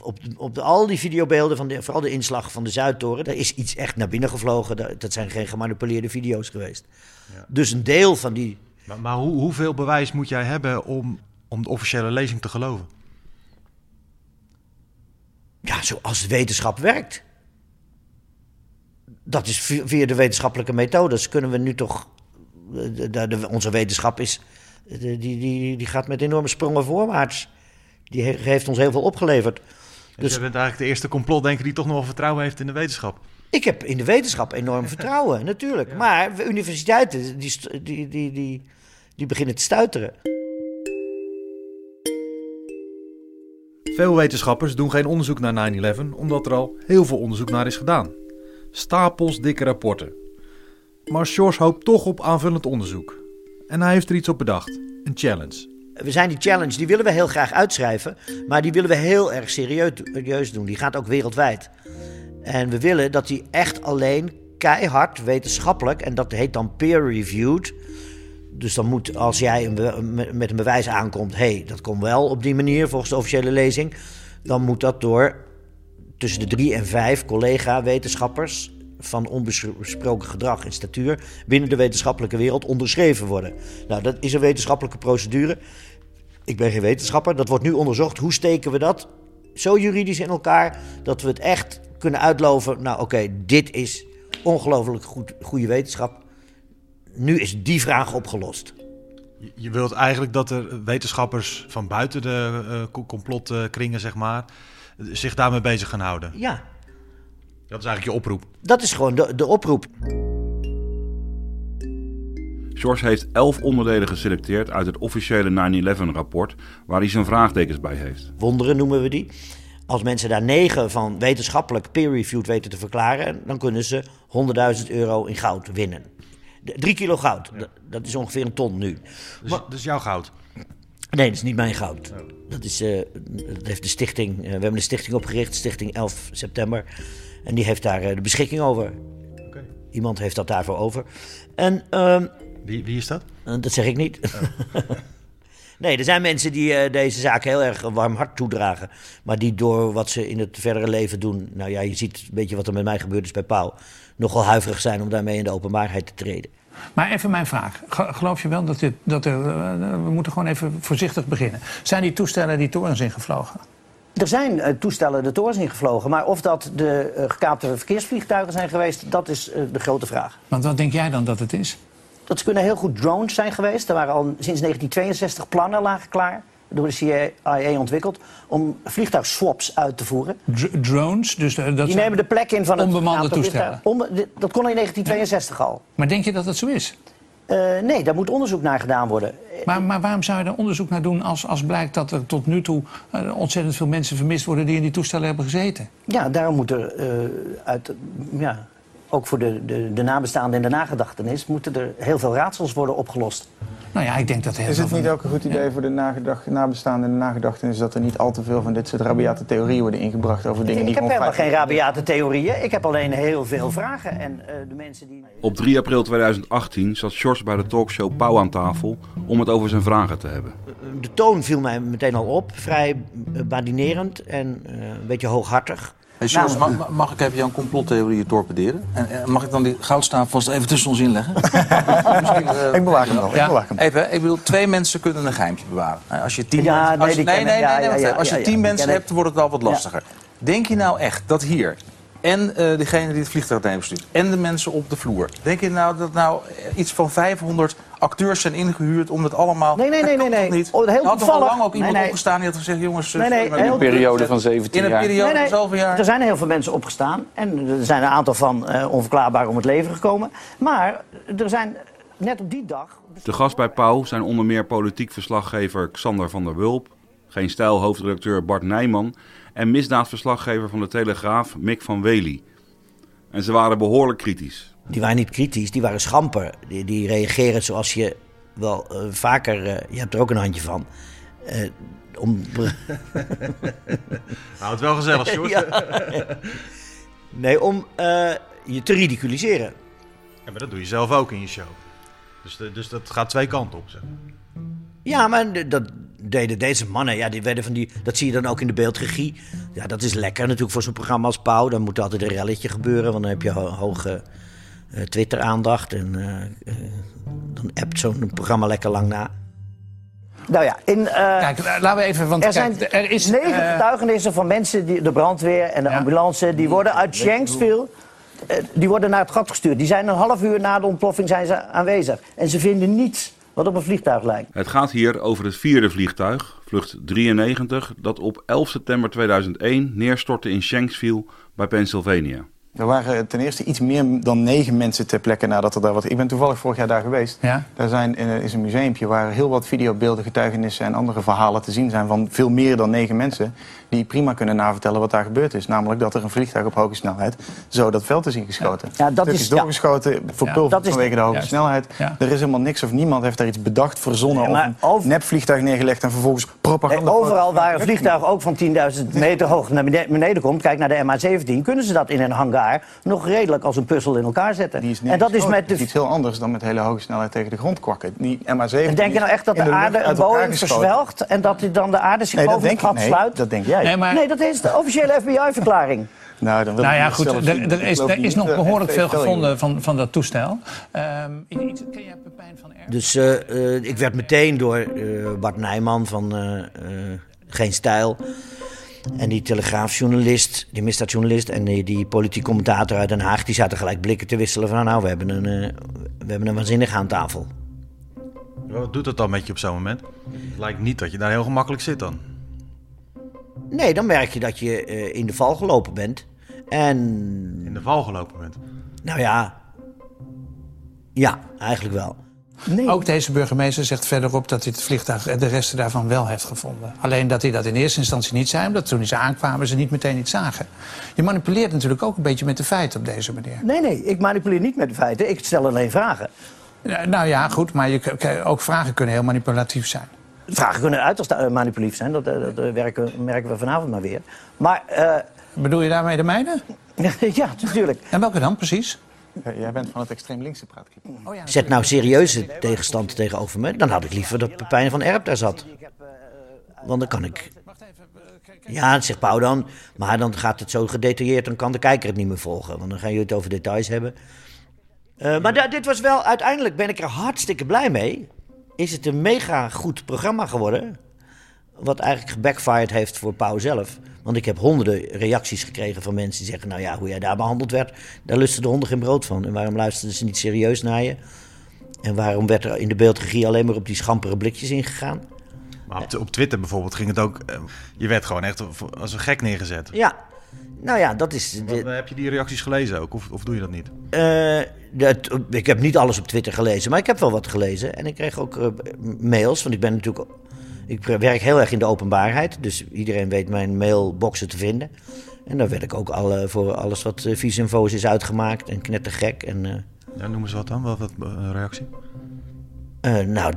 op, op de, al die videobeelden, van de, vooral de inslag van de Zuidtoren, daar is iets echt naar binnen gevlogen. Dat zijn geen gemanipuleerde video's geweest. Dus een deel van die. Maar, maar hoe, hoeveel bewijs moet jij hebben om, om de officiële lezing te geloven? Ja, zoals de wetenschap werkt. Dat is vi- via de wetenschappelijke methodes. Kunnen we nu toch. De, de- de- onze wetenschap is. de- Die, die, die gaat met enorme sprongen voorwaarts. Die he- heeft ons heel veel opgeleverd. Dus je bent eigenlijk de eerste complotdenker die toch nog wel vertrouwen heeft in de wetenschap. Ik heb in de wetenschap enorm vertrouwen, natuurlijk. Maar universiteiten, die, die, die, die, die beginnen te stuiteren. Veel wetenschappers doen geen onderzoek naar 9-11 omdat er al heel veel onderzoek naar is gedaan. Stapels dikke rapporten. Maar Sjors hoopt toch op aanvullend onderzoek. En hij heeft er iets op bedacht. Een challenge. We zijn die challenge, die willen we heel graag uitschrijven. Maar die willen we heel erg serieus, serieus doen. Die gaat ook wereldwijd. En we willen dat die echt alleen keihard wetenschappelijk, en dat heet dan peer-reviewed. Dus dan moet, als jij een met een bewijs aankomt, hé, hey, dat komt wel op die manier volgens de officiële lezing. Dan moet dat door tussen de drie en vijf collega-wetenschappers van onbesproken gedrag en statuur binnen de wetenschappelijke wereld onderschreven worden. Nou, dat is een wetenschappelijke procedure. Ik ben geen wetenschapper. Dat wordt nu onderzocht. Hoe steken we dat zo juridisch in elkaar dat we het echt kunnen uitloven? Nou, oké, dit is ongelooflijk goed, goede wetenschap. Nu is die vraag opgelost. Je- wilt eigenlijk dat er wetenschappers van buiten de eh, co- complotkringen, zeg maar, zich daarmee bezig gaan houden. Ja, Dat is eigenlijk je oproep. dat is gewoon de, de oproep. George heeft elf onderdelen geselecteerd uit het officiële 9-11 rapport waar hij zijn vraagtekens bij heeft. Wonderen noemen we die. Als mensen daar negen van wetenschappelijk peer-reviewed weten te verklaren, dan kunnen ze 100.000 euro in goud winnen. De- Drie kilo goud, dat, dat is ongeveer een ton nu. Dus, dat is jouw goud. Nee, dat is niet mijn goud. Dat, is, eh, dat heeft de stichting. eh, we hebben een stichting opgericht, Stichting 11 September. En die heeft daar eh, de beschikking over. Iemand heeft dat daarvoor over. En, ehm, Wie, wie is dat? dat zeg ik niet. nee, er zijn mensen die eh, deze zaak heel erg een warm hart toedragen. Maar die door wat ze in het verdere leven doen. Nou ja, je ziet een beetje wat er met mij gebeurd is bij Pauw. Nogal huiverig zijn om daarmee in de openbaarheid te treden. Maar even mijn vraag. Ge- Geloof je wel dat, dit, dat er. eh, we moeten gewoon even voorzichtig beginnen. Zijn die toestellen die torens ingevlogen? Er zijn eh, toestellen de torens ingevlogen, maar of dat de eh, gekaapte verkeersvliegtuigen zijn geweest, dat is eh, de grote vraag. Want wat denk jij dan dat het is? Dat kunnen heel goed drones zijn geweest. Er waren al sinds 1962 plannen lagen klaar, door de CIA ontwikkeld, om vliegtuigswaps uit te voeren. Dr- drones? Dus eh, dat Die nemen de plek in van het onbemande toestellen. Onbe- dat kon in 1962 al. Maar denk je dat dat zo is? Eh, nee, daar moet onderzoek naar gedaan worden. Maar, maar waarom zou je daar onderzoek naar doen als, als blijkt dat er tot nu toe eh, ontzettend veel mensen vermist worden die in die toestellen hebben gezeten? Ja, daarom moet er uit, ja, ook voor de, de, de nabestaanden en de nagedachtenis, moeten er heel veel raadsels worden opgelost. Nou ja, ik denk dat heel Is het niet ook een goed idee voor de nagedacht, nabestaanden en de nagedachtenis dat er niet al te veel van dit soort rabiate theorieën worden ingebracht over dingen Ik die heb gewoon helemaal geen rabiate theorieën. Ik heb alleen heel veel vragen. En eh, de mensen die. Op 3 april 2018 zat George bij de talkshow Pauw aan tafel om het over zijn vragen te hebben. De toon viel mij meteen al op. Vrij eh, badinerend en eh, een beetje hooghartig. Hey, Charles, Nou, mag, mag ik even jouw complottheorieën torpederen? En, en mag ik dan die goudstaaf vast even tussen ons inleggen? Misschien, eh, Ik bewaak hem wel, ik Ja, hem. Even, ik bedoel, twee mensen kunnen een geheimje bewaren. Nou, Als je tien, Ja, mensen, als je, nee, nee, nee, als je tien hebt, wordt het wel wat Ja. lastiger. Denk je nou echt dat hier en eh, degene die het vliegtuig heeft bestuurd en de mensen op de vloer, denk je nou dat nou iets van 500 acteurs zijn ingehuurd om het allemaal... Nee, nee, nee, nee. nee. Niet. Oh, heel er had toch al toevallig. lang ook iemand Nee, nee. opgestaan die had gezegd, jongens... eh, Nee, nee, In een periode van 17 jaar. In een periode Nee, nee, van zoveel jaar. Er zijn heel veel mensen opgestaan. En er zijn een aantal van eh, onverklaarbaar om het leven gekomen. Maar er zijn net op die dag. De gast bij Pauw zijn onder meer politiek verslaggever Xander van der Wulp, geen stijl hoofdredacteur Bart Nijman en misdaadverslaggever van de Telegraaf Mick van Wely. En ze waren behoorlijk kritisch. Die waren niet kritisch, die waren schamper. Die, die reageren zoals je wel eh, vaker. eh, je hebt er ook een handje van. eh, om. Nou, het wel gezellig, Sjoerd. Ja. Nee, om je te ridiculiseren. Ja, maar dat doe je zelf ook in je show. Dus, de- dus dat gaat twee kanten op. Zeg. Ja, maar dat, deden deze mannen, ja, die werden van die, dat zie je dan ook in de beeldregie. Ja, dat is lekker natuurlijk voor zo'n programma als Pauw. Dan moet altijd een relletje gebeuren, want dan heb je ho- hoge eh, Twitter-aandacht. En eh, eh, dan appt zo'n programma lekker lang na. Nou ja, in, kijk, laten we even, want er kijk, zijn er is negen getuigenissen van mensen, die, de brandweer en de ambulance, die worden uit Shanksville, die worden naar het gat gestuurd. Die zijn een half uur na de ontploffing zijn ze aanwezig. En ze vinden niets wat op een vliegtuig lijkt. Het gaat hier over het vierde vliegtuig, vlucht 93, dat op 11 september 2001 neerstortte in Shanksville bij Pennsylvania. Er waren ten eerste iets meer dan negen mensen ter plekke nadat er daar wat... Ik ben toevallig vorig jaar daar geweest. Ja? Daar zijn, eh, is een museumpje waar heel wat videobeelden, getuigenissen en andere verhalen te zien zijn van veel meer dan negen mensen. Die prima kunnen navertellen wat daar gebeurd is. Namelijk dat er een vliegtuig op hoge snelheid zo dat veld is ingeschoten. Ja, dat is- is doorgeschoten, verpulverd dat is- vanwege de hoge Juist. snelheid. Ja. Er is helemaal niks of niemand heeft daar iets bedacht, verzonnen Nee, maar of een nepvliegtuig neergelegd en vervolgens propaganda. Nee, overal waar een vliegtuig ook van 10.000 meter hoog naar bene- beneden komt, kijk naar de MH17, kunnen ze dat in een hangar nog redelijk als een puzzel in elkaar zetten. en dat is met de. iets heel anders dan met hele hoge snelheid tegen de grond kwakken. Die MH17 En denk je nou echt dat de, aarde een Boeing verzwelgt en dat die dan de aarde zich Nee, dat boven denk het ik. gat Nee, sluit? dat denk jij. Nee, maar- Nee, dat is de officiële FBI-verklaring. Nou, dan wil Nou ik ja, niet goed, zelf er, er is, er is nog dat behoorlijk veel gevonden van, van dat toestel. Ehm, iets, ken jij Pepijn van R? Dus eh, eh, ik werd meteen door eh, Bart Nijman van eh, eh, Geen Stijl... en die telegraafjournalist, die misdaadjournalist... en die, die politiek commentator uit Den Haag... die zaten gelijk blikken te wisselen van... nou, we hebben een, eh, we hebben een waanzinnige aan tafel. Wat doet dat dan met je op zo'n moment? Het lijkt niet dat je daar heel gemakkelijk zit dan. Nee, dan merk je dat je eh, in de val gelopen bent. En... In de val gelopen bent? Nou ja... Ja, eigenlijk wel. Ook deze burgemeester zegt verderop dat hij het vliegtuig en de resten daarvan wel heeft gevonden. Alleen dat hij dat in eerste instantie niet zei, omdat toen ze aankwamen ze niet meteen iets zagen. Je manipuleert natuurlijk ook een beetje met de feiten op deze manier. Nee, nee, ik manipuleer niet met de feiten. Ik stel alleen vragen. Nou ja, goed, maar je, ook vragen kunnen heel manipulatief zijn. Vragen kunnen uiterst eh, manipulatief zijn. Dat, eh, dat eh, werken, merken we vanavond maar weer. Maar... eh, Bedoel je daarmee de mijne? ja, natuurlijk. En welke dan precies? Ja, jij bent van het extreem linkse praatje. Zet nou serieuze tegenstand tegenover me. Dan had ik liever dat Pepijn van Erp daar zat. Want dan kan ik... Ja, zegt Pauw dan. Maar dan gaat het zo gedetailleerd, dan kan de kijker het niet meer volgen. Want dan gaan jullie het over details hebben. Eh, maar dit was wel, uiteindelijk ben ik er hartstikke blij mee. Is het een mega goed programma geworden. Wat eigenlijk gebackfired heeft voor Pauw zelf. Want ik heb honderden reacties gekregen van mensen die zeggen... nou ja, hoe jij daar behandeld werd, daar lusten de honden geen brood van. En waarom luisterden ze niet serieus naar je? En waarom werd er in de beeldregie alleen maar op die schampere blikjes ingegaan? Maar op, op Twitter bijvoorbeeld ging het ook... eh, je werd gewoon echt als een gek neergezet. Ja, nou ja, dat is... Wat, heb je die reacties gelezen ook? Of, of doe je dat niet? Eh, dat, ik heb niet alles op Twitter gelezen, maar ik heb wel wat gelezen. En ik kreeg ook eh, mails, want ik ben natuurlijk... Ik werk heel erg in de openbaarheid, dus iedereen weet mijn mailboxen te vinden. En daar werd ik ook al, voor alles wat uh, vies en voos is uitgemaakt en knettergek. En, uh, ja, noem eens wat dan, wat, wat reactie? Uh, nou,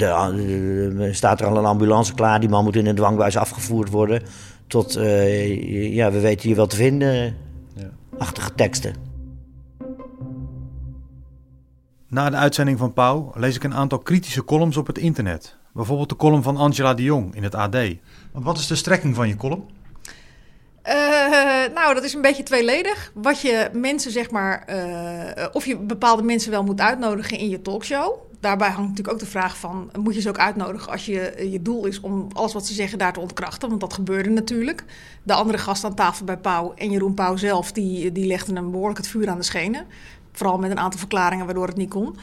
er staat er al een ambulance klaar, die man moet in een dwangbuis afgevoerd worden. Tot, uh, ja, we weten hier wel te vinden, ja. achtige teksten. Na de uitzending van Pauw lees ik een aantal kritische columns op het internet. Bijvoorbeeld de column van Angela de Jong in het AD. Wat is de strekking van je column? Uh, nou, dat is een beetje tweeledig. Wat je mensen, zeg maar, uh, of je bepaalde mensen wel moet uitnodigen in je talkshow. Daarbij hangt natuurlijk ook de vraag van, moet je ze ook uitnodigen als je, je doel is om alles wat ze zeggen daar te ontkrachten? Want dat gebeurde natuurlijk. De andere gast aan tafel bij Pauw en Jeroen Pauw zelf, die, die legden hem behoorlijk het vuur aan de schenen. Vooral met een aantal verklaringen waardoor het niet kon.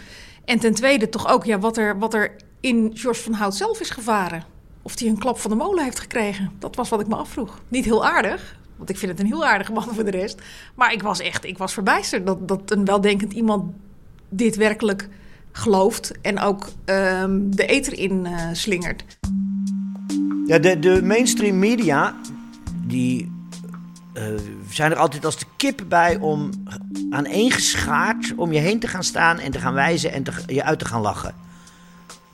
En ten tweede toch ook ja, wat, er, wat er in George van Hout zelf is gevaren. Of hij een klap van de molen heeft gekregen. Dat was wat ik me afvroeg. Niet heel aardig, want ik vind het een heel aardige man voor de rest. Maar ik was echt, ik was verbijsterd dat, dat een weldenkend iemand dit werkelijk gelooft. En ook um, de eter in uh, slingert. Ja, de, de mainstream media, die uh, zijn er altijd als de kip bij om aaneengeschaard om je heen te gaan staan en te gaan wijzen en te, je uit te gaan lachen.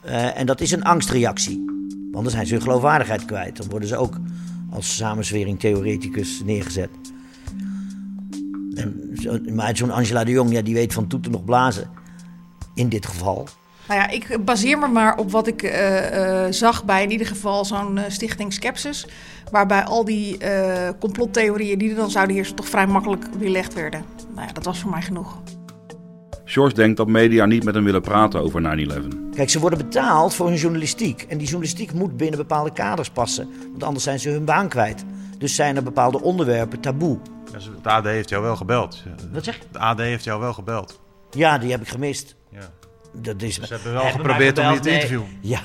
Uh, en dat is een angstreactie. Want dan zijn ze hun geloofwaardigheid kwijt. Dan worden ze ook als samenzwering theoreticus neergezet. En zo, maar zo'n Angela de Jong, ja, die weet van toeten nog blazen. In dit geval. Nou ja, ik baseer me maar op wat ik uh, uh, zag bij in ieder geval zo'n uh, stichting Skepsis. Waarbij al die complottheorieën die er dan zouden heersen toch vrij makkelijk weerlegd werden. Nou ja, dat was voor mij genoeg. George denkt dat media niet met hem willen praten over 9-11. Kijk, ze worden betaald voor hun journalistiek. En die journalistiek moet binnen bepaalde kaders passen. Want anders zijn ze hun baan kwijt. Dus zijn er bepaalde onderwerpen taboe. Ja, het AD heeft jou wel gebeld. Wat zeg je? Het AD heeft jou wel gebeld. Ja, die heb ik gemist. Ja. Dat is, ze hebben wel hebben geprobeerd om je te interviewen. Ja.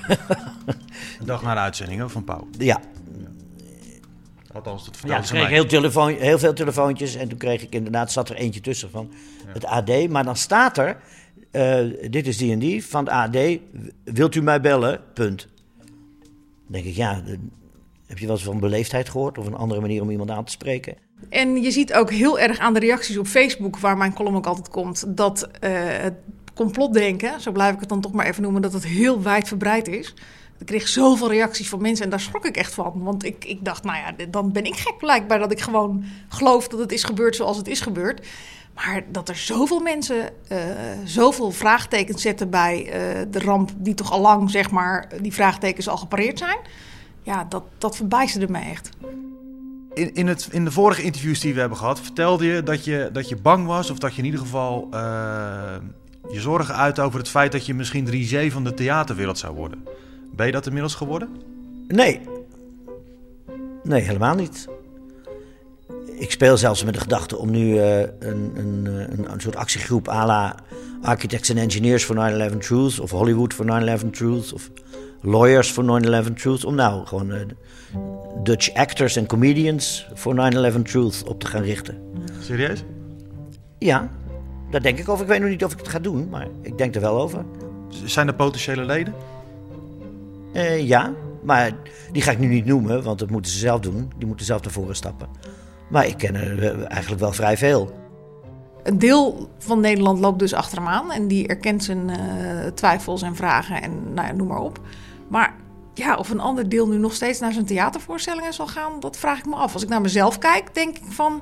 Een dag na de uitzending van Pauw. Ja. Althans, dat ja, vertelde toen kreeg ik heel, telefoon, heel veel telefoontjes. En toen kreeg ik inderdaad, zat er eentje tussen van het AD. Maar dan staat er, uh, dit is die en die van het AD. Wilt u mij bellen? Punt. Dan denk ik, ja, heb je wel eens van beleefdheid gehoord? Of een andere manier om iemand aan te spreken? En je ziet ook heel erg aan de reacties op Facebook, waar mijn column ook altijd komt, dat uh, het complotdenken, zo blijf ik het dan toch maar even noemen, dat het heel wijdverbreid is. Ik kreeg zoveel reacties van mensen en daar schrok ik echt van. Want ik, ik dacht, nou ja, dan ben ik gek blijkbaar dat ik gewoon geloof dat het is gebeurd zoals het is gebeurd. Maar dat er zoveel mensen uh, zoveel vraagtekens zetten bij uh, de ramp, die toch al lang, zeg maar, die vraagtekens al gepareerd zijn. Ja, dat, dat verbijsterde me echt. In, in, het, in de vorige interviews die we hebben gehad, vertelde je dat je, dat je bang was, of dat je in ieder geval je zorgen uit over het feit dat je misschien risée van de theaterwereld zou worden. Ben je dat inmiddels geworden? Nee. Nee, helemaal niet. Ik speel zelfs met de gedachte om nu uh, een, een, een, een, soort actiegroep à la Architects and Engineers for 9-11 Truth... of Hollywood for 9-11 Truth of Lawyers for 9-11 Truth... om nou gewoon uh, Dutch actors en comedians for 9-11 Truth op te gaan richten. Serieus? Ja, daar denk ik over. Ik weet nog niet of ik het ga doen, maar ik denk er wel over. Zijn er potentiële leden? Uh, ja, maar die ga ik nu niet noemen, want dat moeten ze zelf doen. Die moeten zelf naar voren stappen. Maar ik ken er eigenlijk wel vrij veel. Een deel van Nederland loopt dus achter hem aan en die erkent zijn uh, twijfels en vragen en nou ja, noem maar op. Maar ja, of een ander deel nu nog steeds naar zijn theatervoorstellingen zal gaan, dat vraag ik me af. Als ik naar mezelf kijk, denk ik van,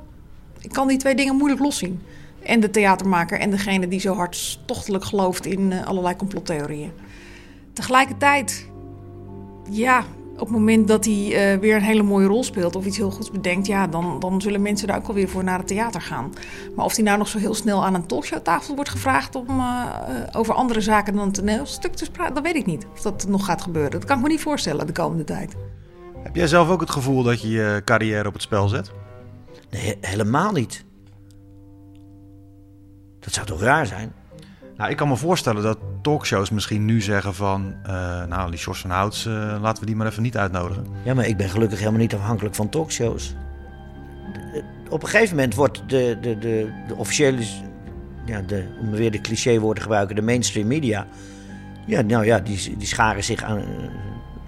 ik kan die twee dingen moeilijk loszien. En de theatermaker en degene die zo hartstochtelijk gelooft in uh, allerlei complottheorieën. Tegelijkertijd ja, op het moment dat hij uh, weer een hele mooie rol speelt of iets heel goeds bedenkt, ja, dan, dan zullen mensen daar ook wel weer voor naar het theater gaan. Maar of hij nou nog zo heel snel aan een talkshowtafel wordt gevraagd om uh, over andere zaken dan een toneelstuk te praten, dat weet ik niet. Of dat nog gaat gebeuren. Dat kan ik me niet voorstellen de komende tijd. Heb jij zelf ook het gevoel dat je je carrière op het spel zet? Nee, helemaal niet. Dat zou toch raar zijn? Nou, ik kan me voorstellen dat talkshows misschien nu zeggen van... Uh, nou, die Sjors van Houts, uh, laten we die maar even niet uitnodigen. Ja, maar ik ben gelukkig helemaal niet afhankelijk van talkshows. Op een gegeven moment wordt de, de, de, de officiële... Ja, de, om weer de clichéwoorden te gebruiken, de mainstream media... Ja, nou ja, die, die scharen zich aan,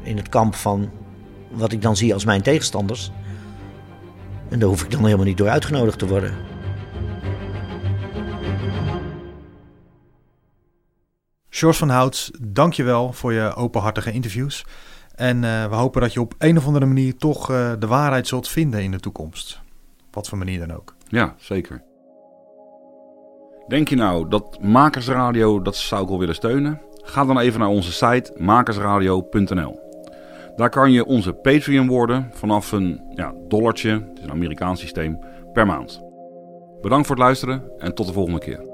in het kamp van wat ik dan zie als mijn tegenstanders. En daar hoef ik dan helemaal niet door uitgenodigd te worden. George van Houts, dank je wel voor je openhartige interviews. En uh, we hopen dat je op een of andere manier toch uh, de waarheid zult vinden in de toekomst. Wat voor manier dan ook. Ja, zeker. Denk je nou dat Makersradio, dat zou ik wel willen steunen? Ga dan even naar onze site makersradio.nl. Daar kan je onze Patreon worden vanaf een ja, dollartje, het is een Amerikaans systeem, per maand. Bedankt voor het luisteren en tot de volgende keer.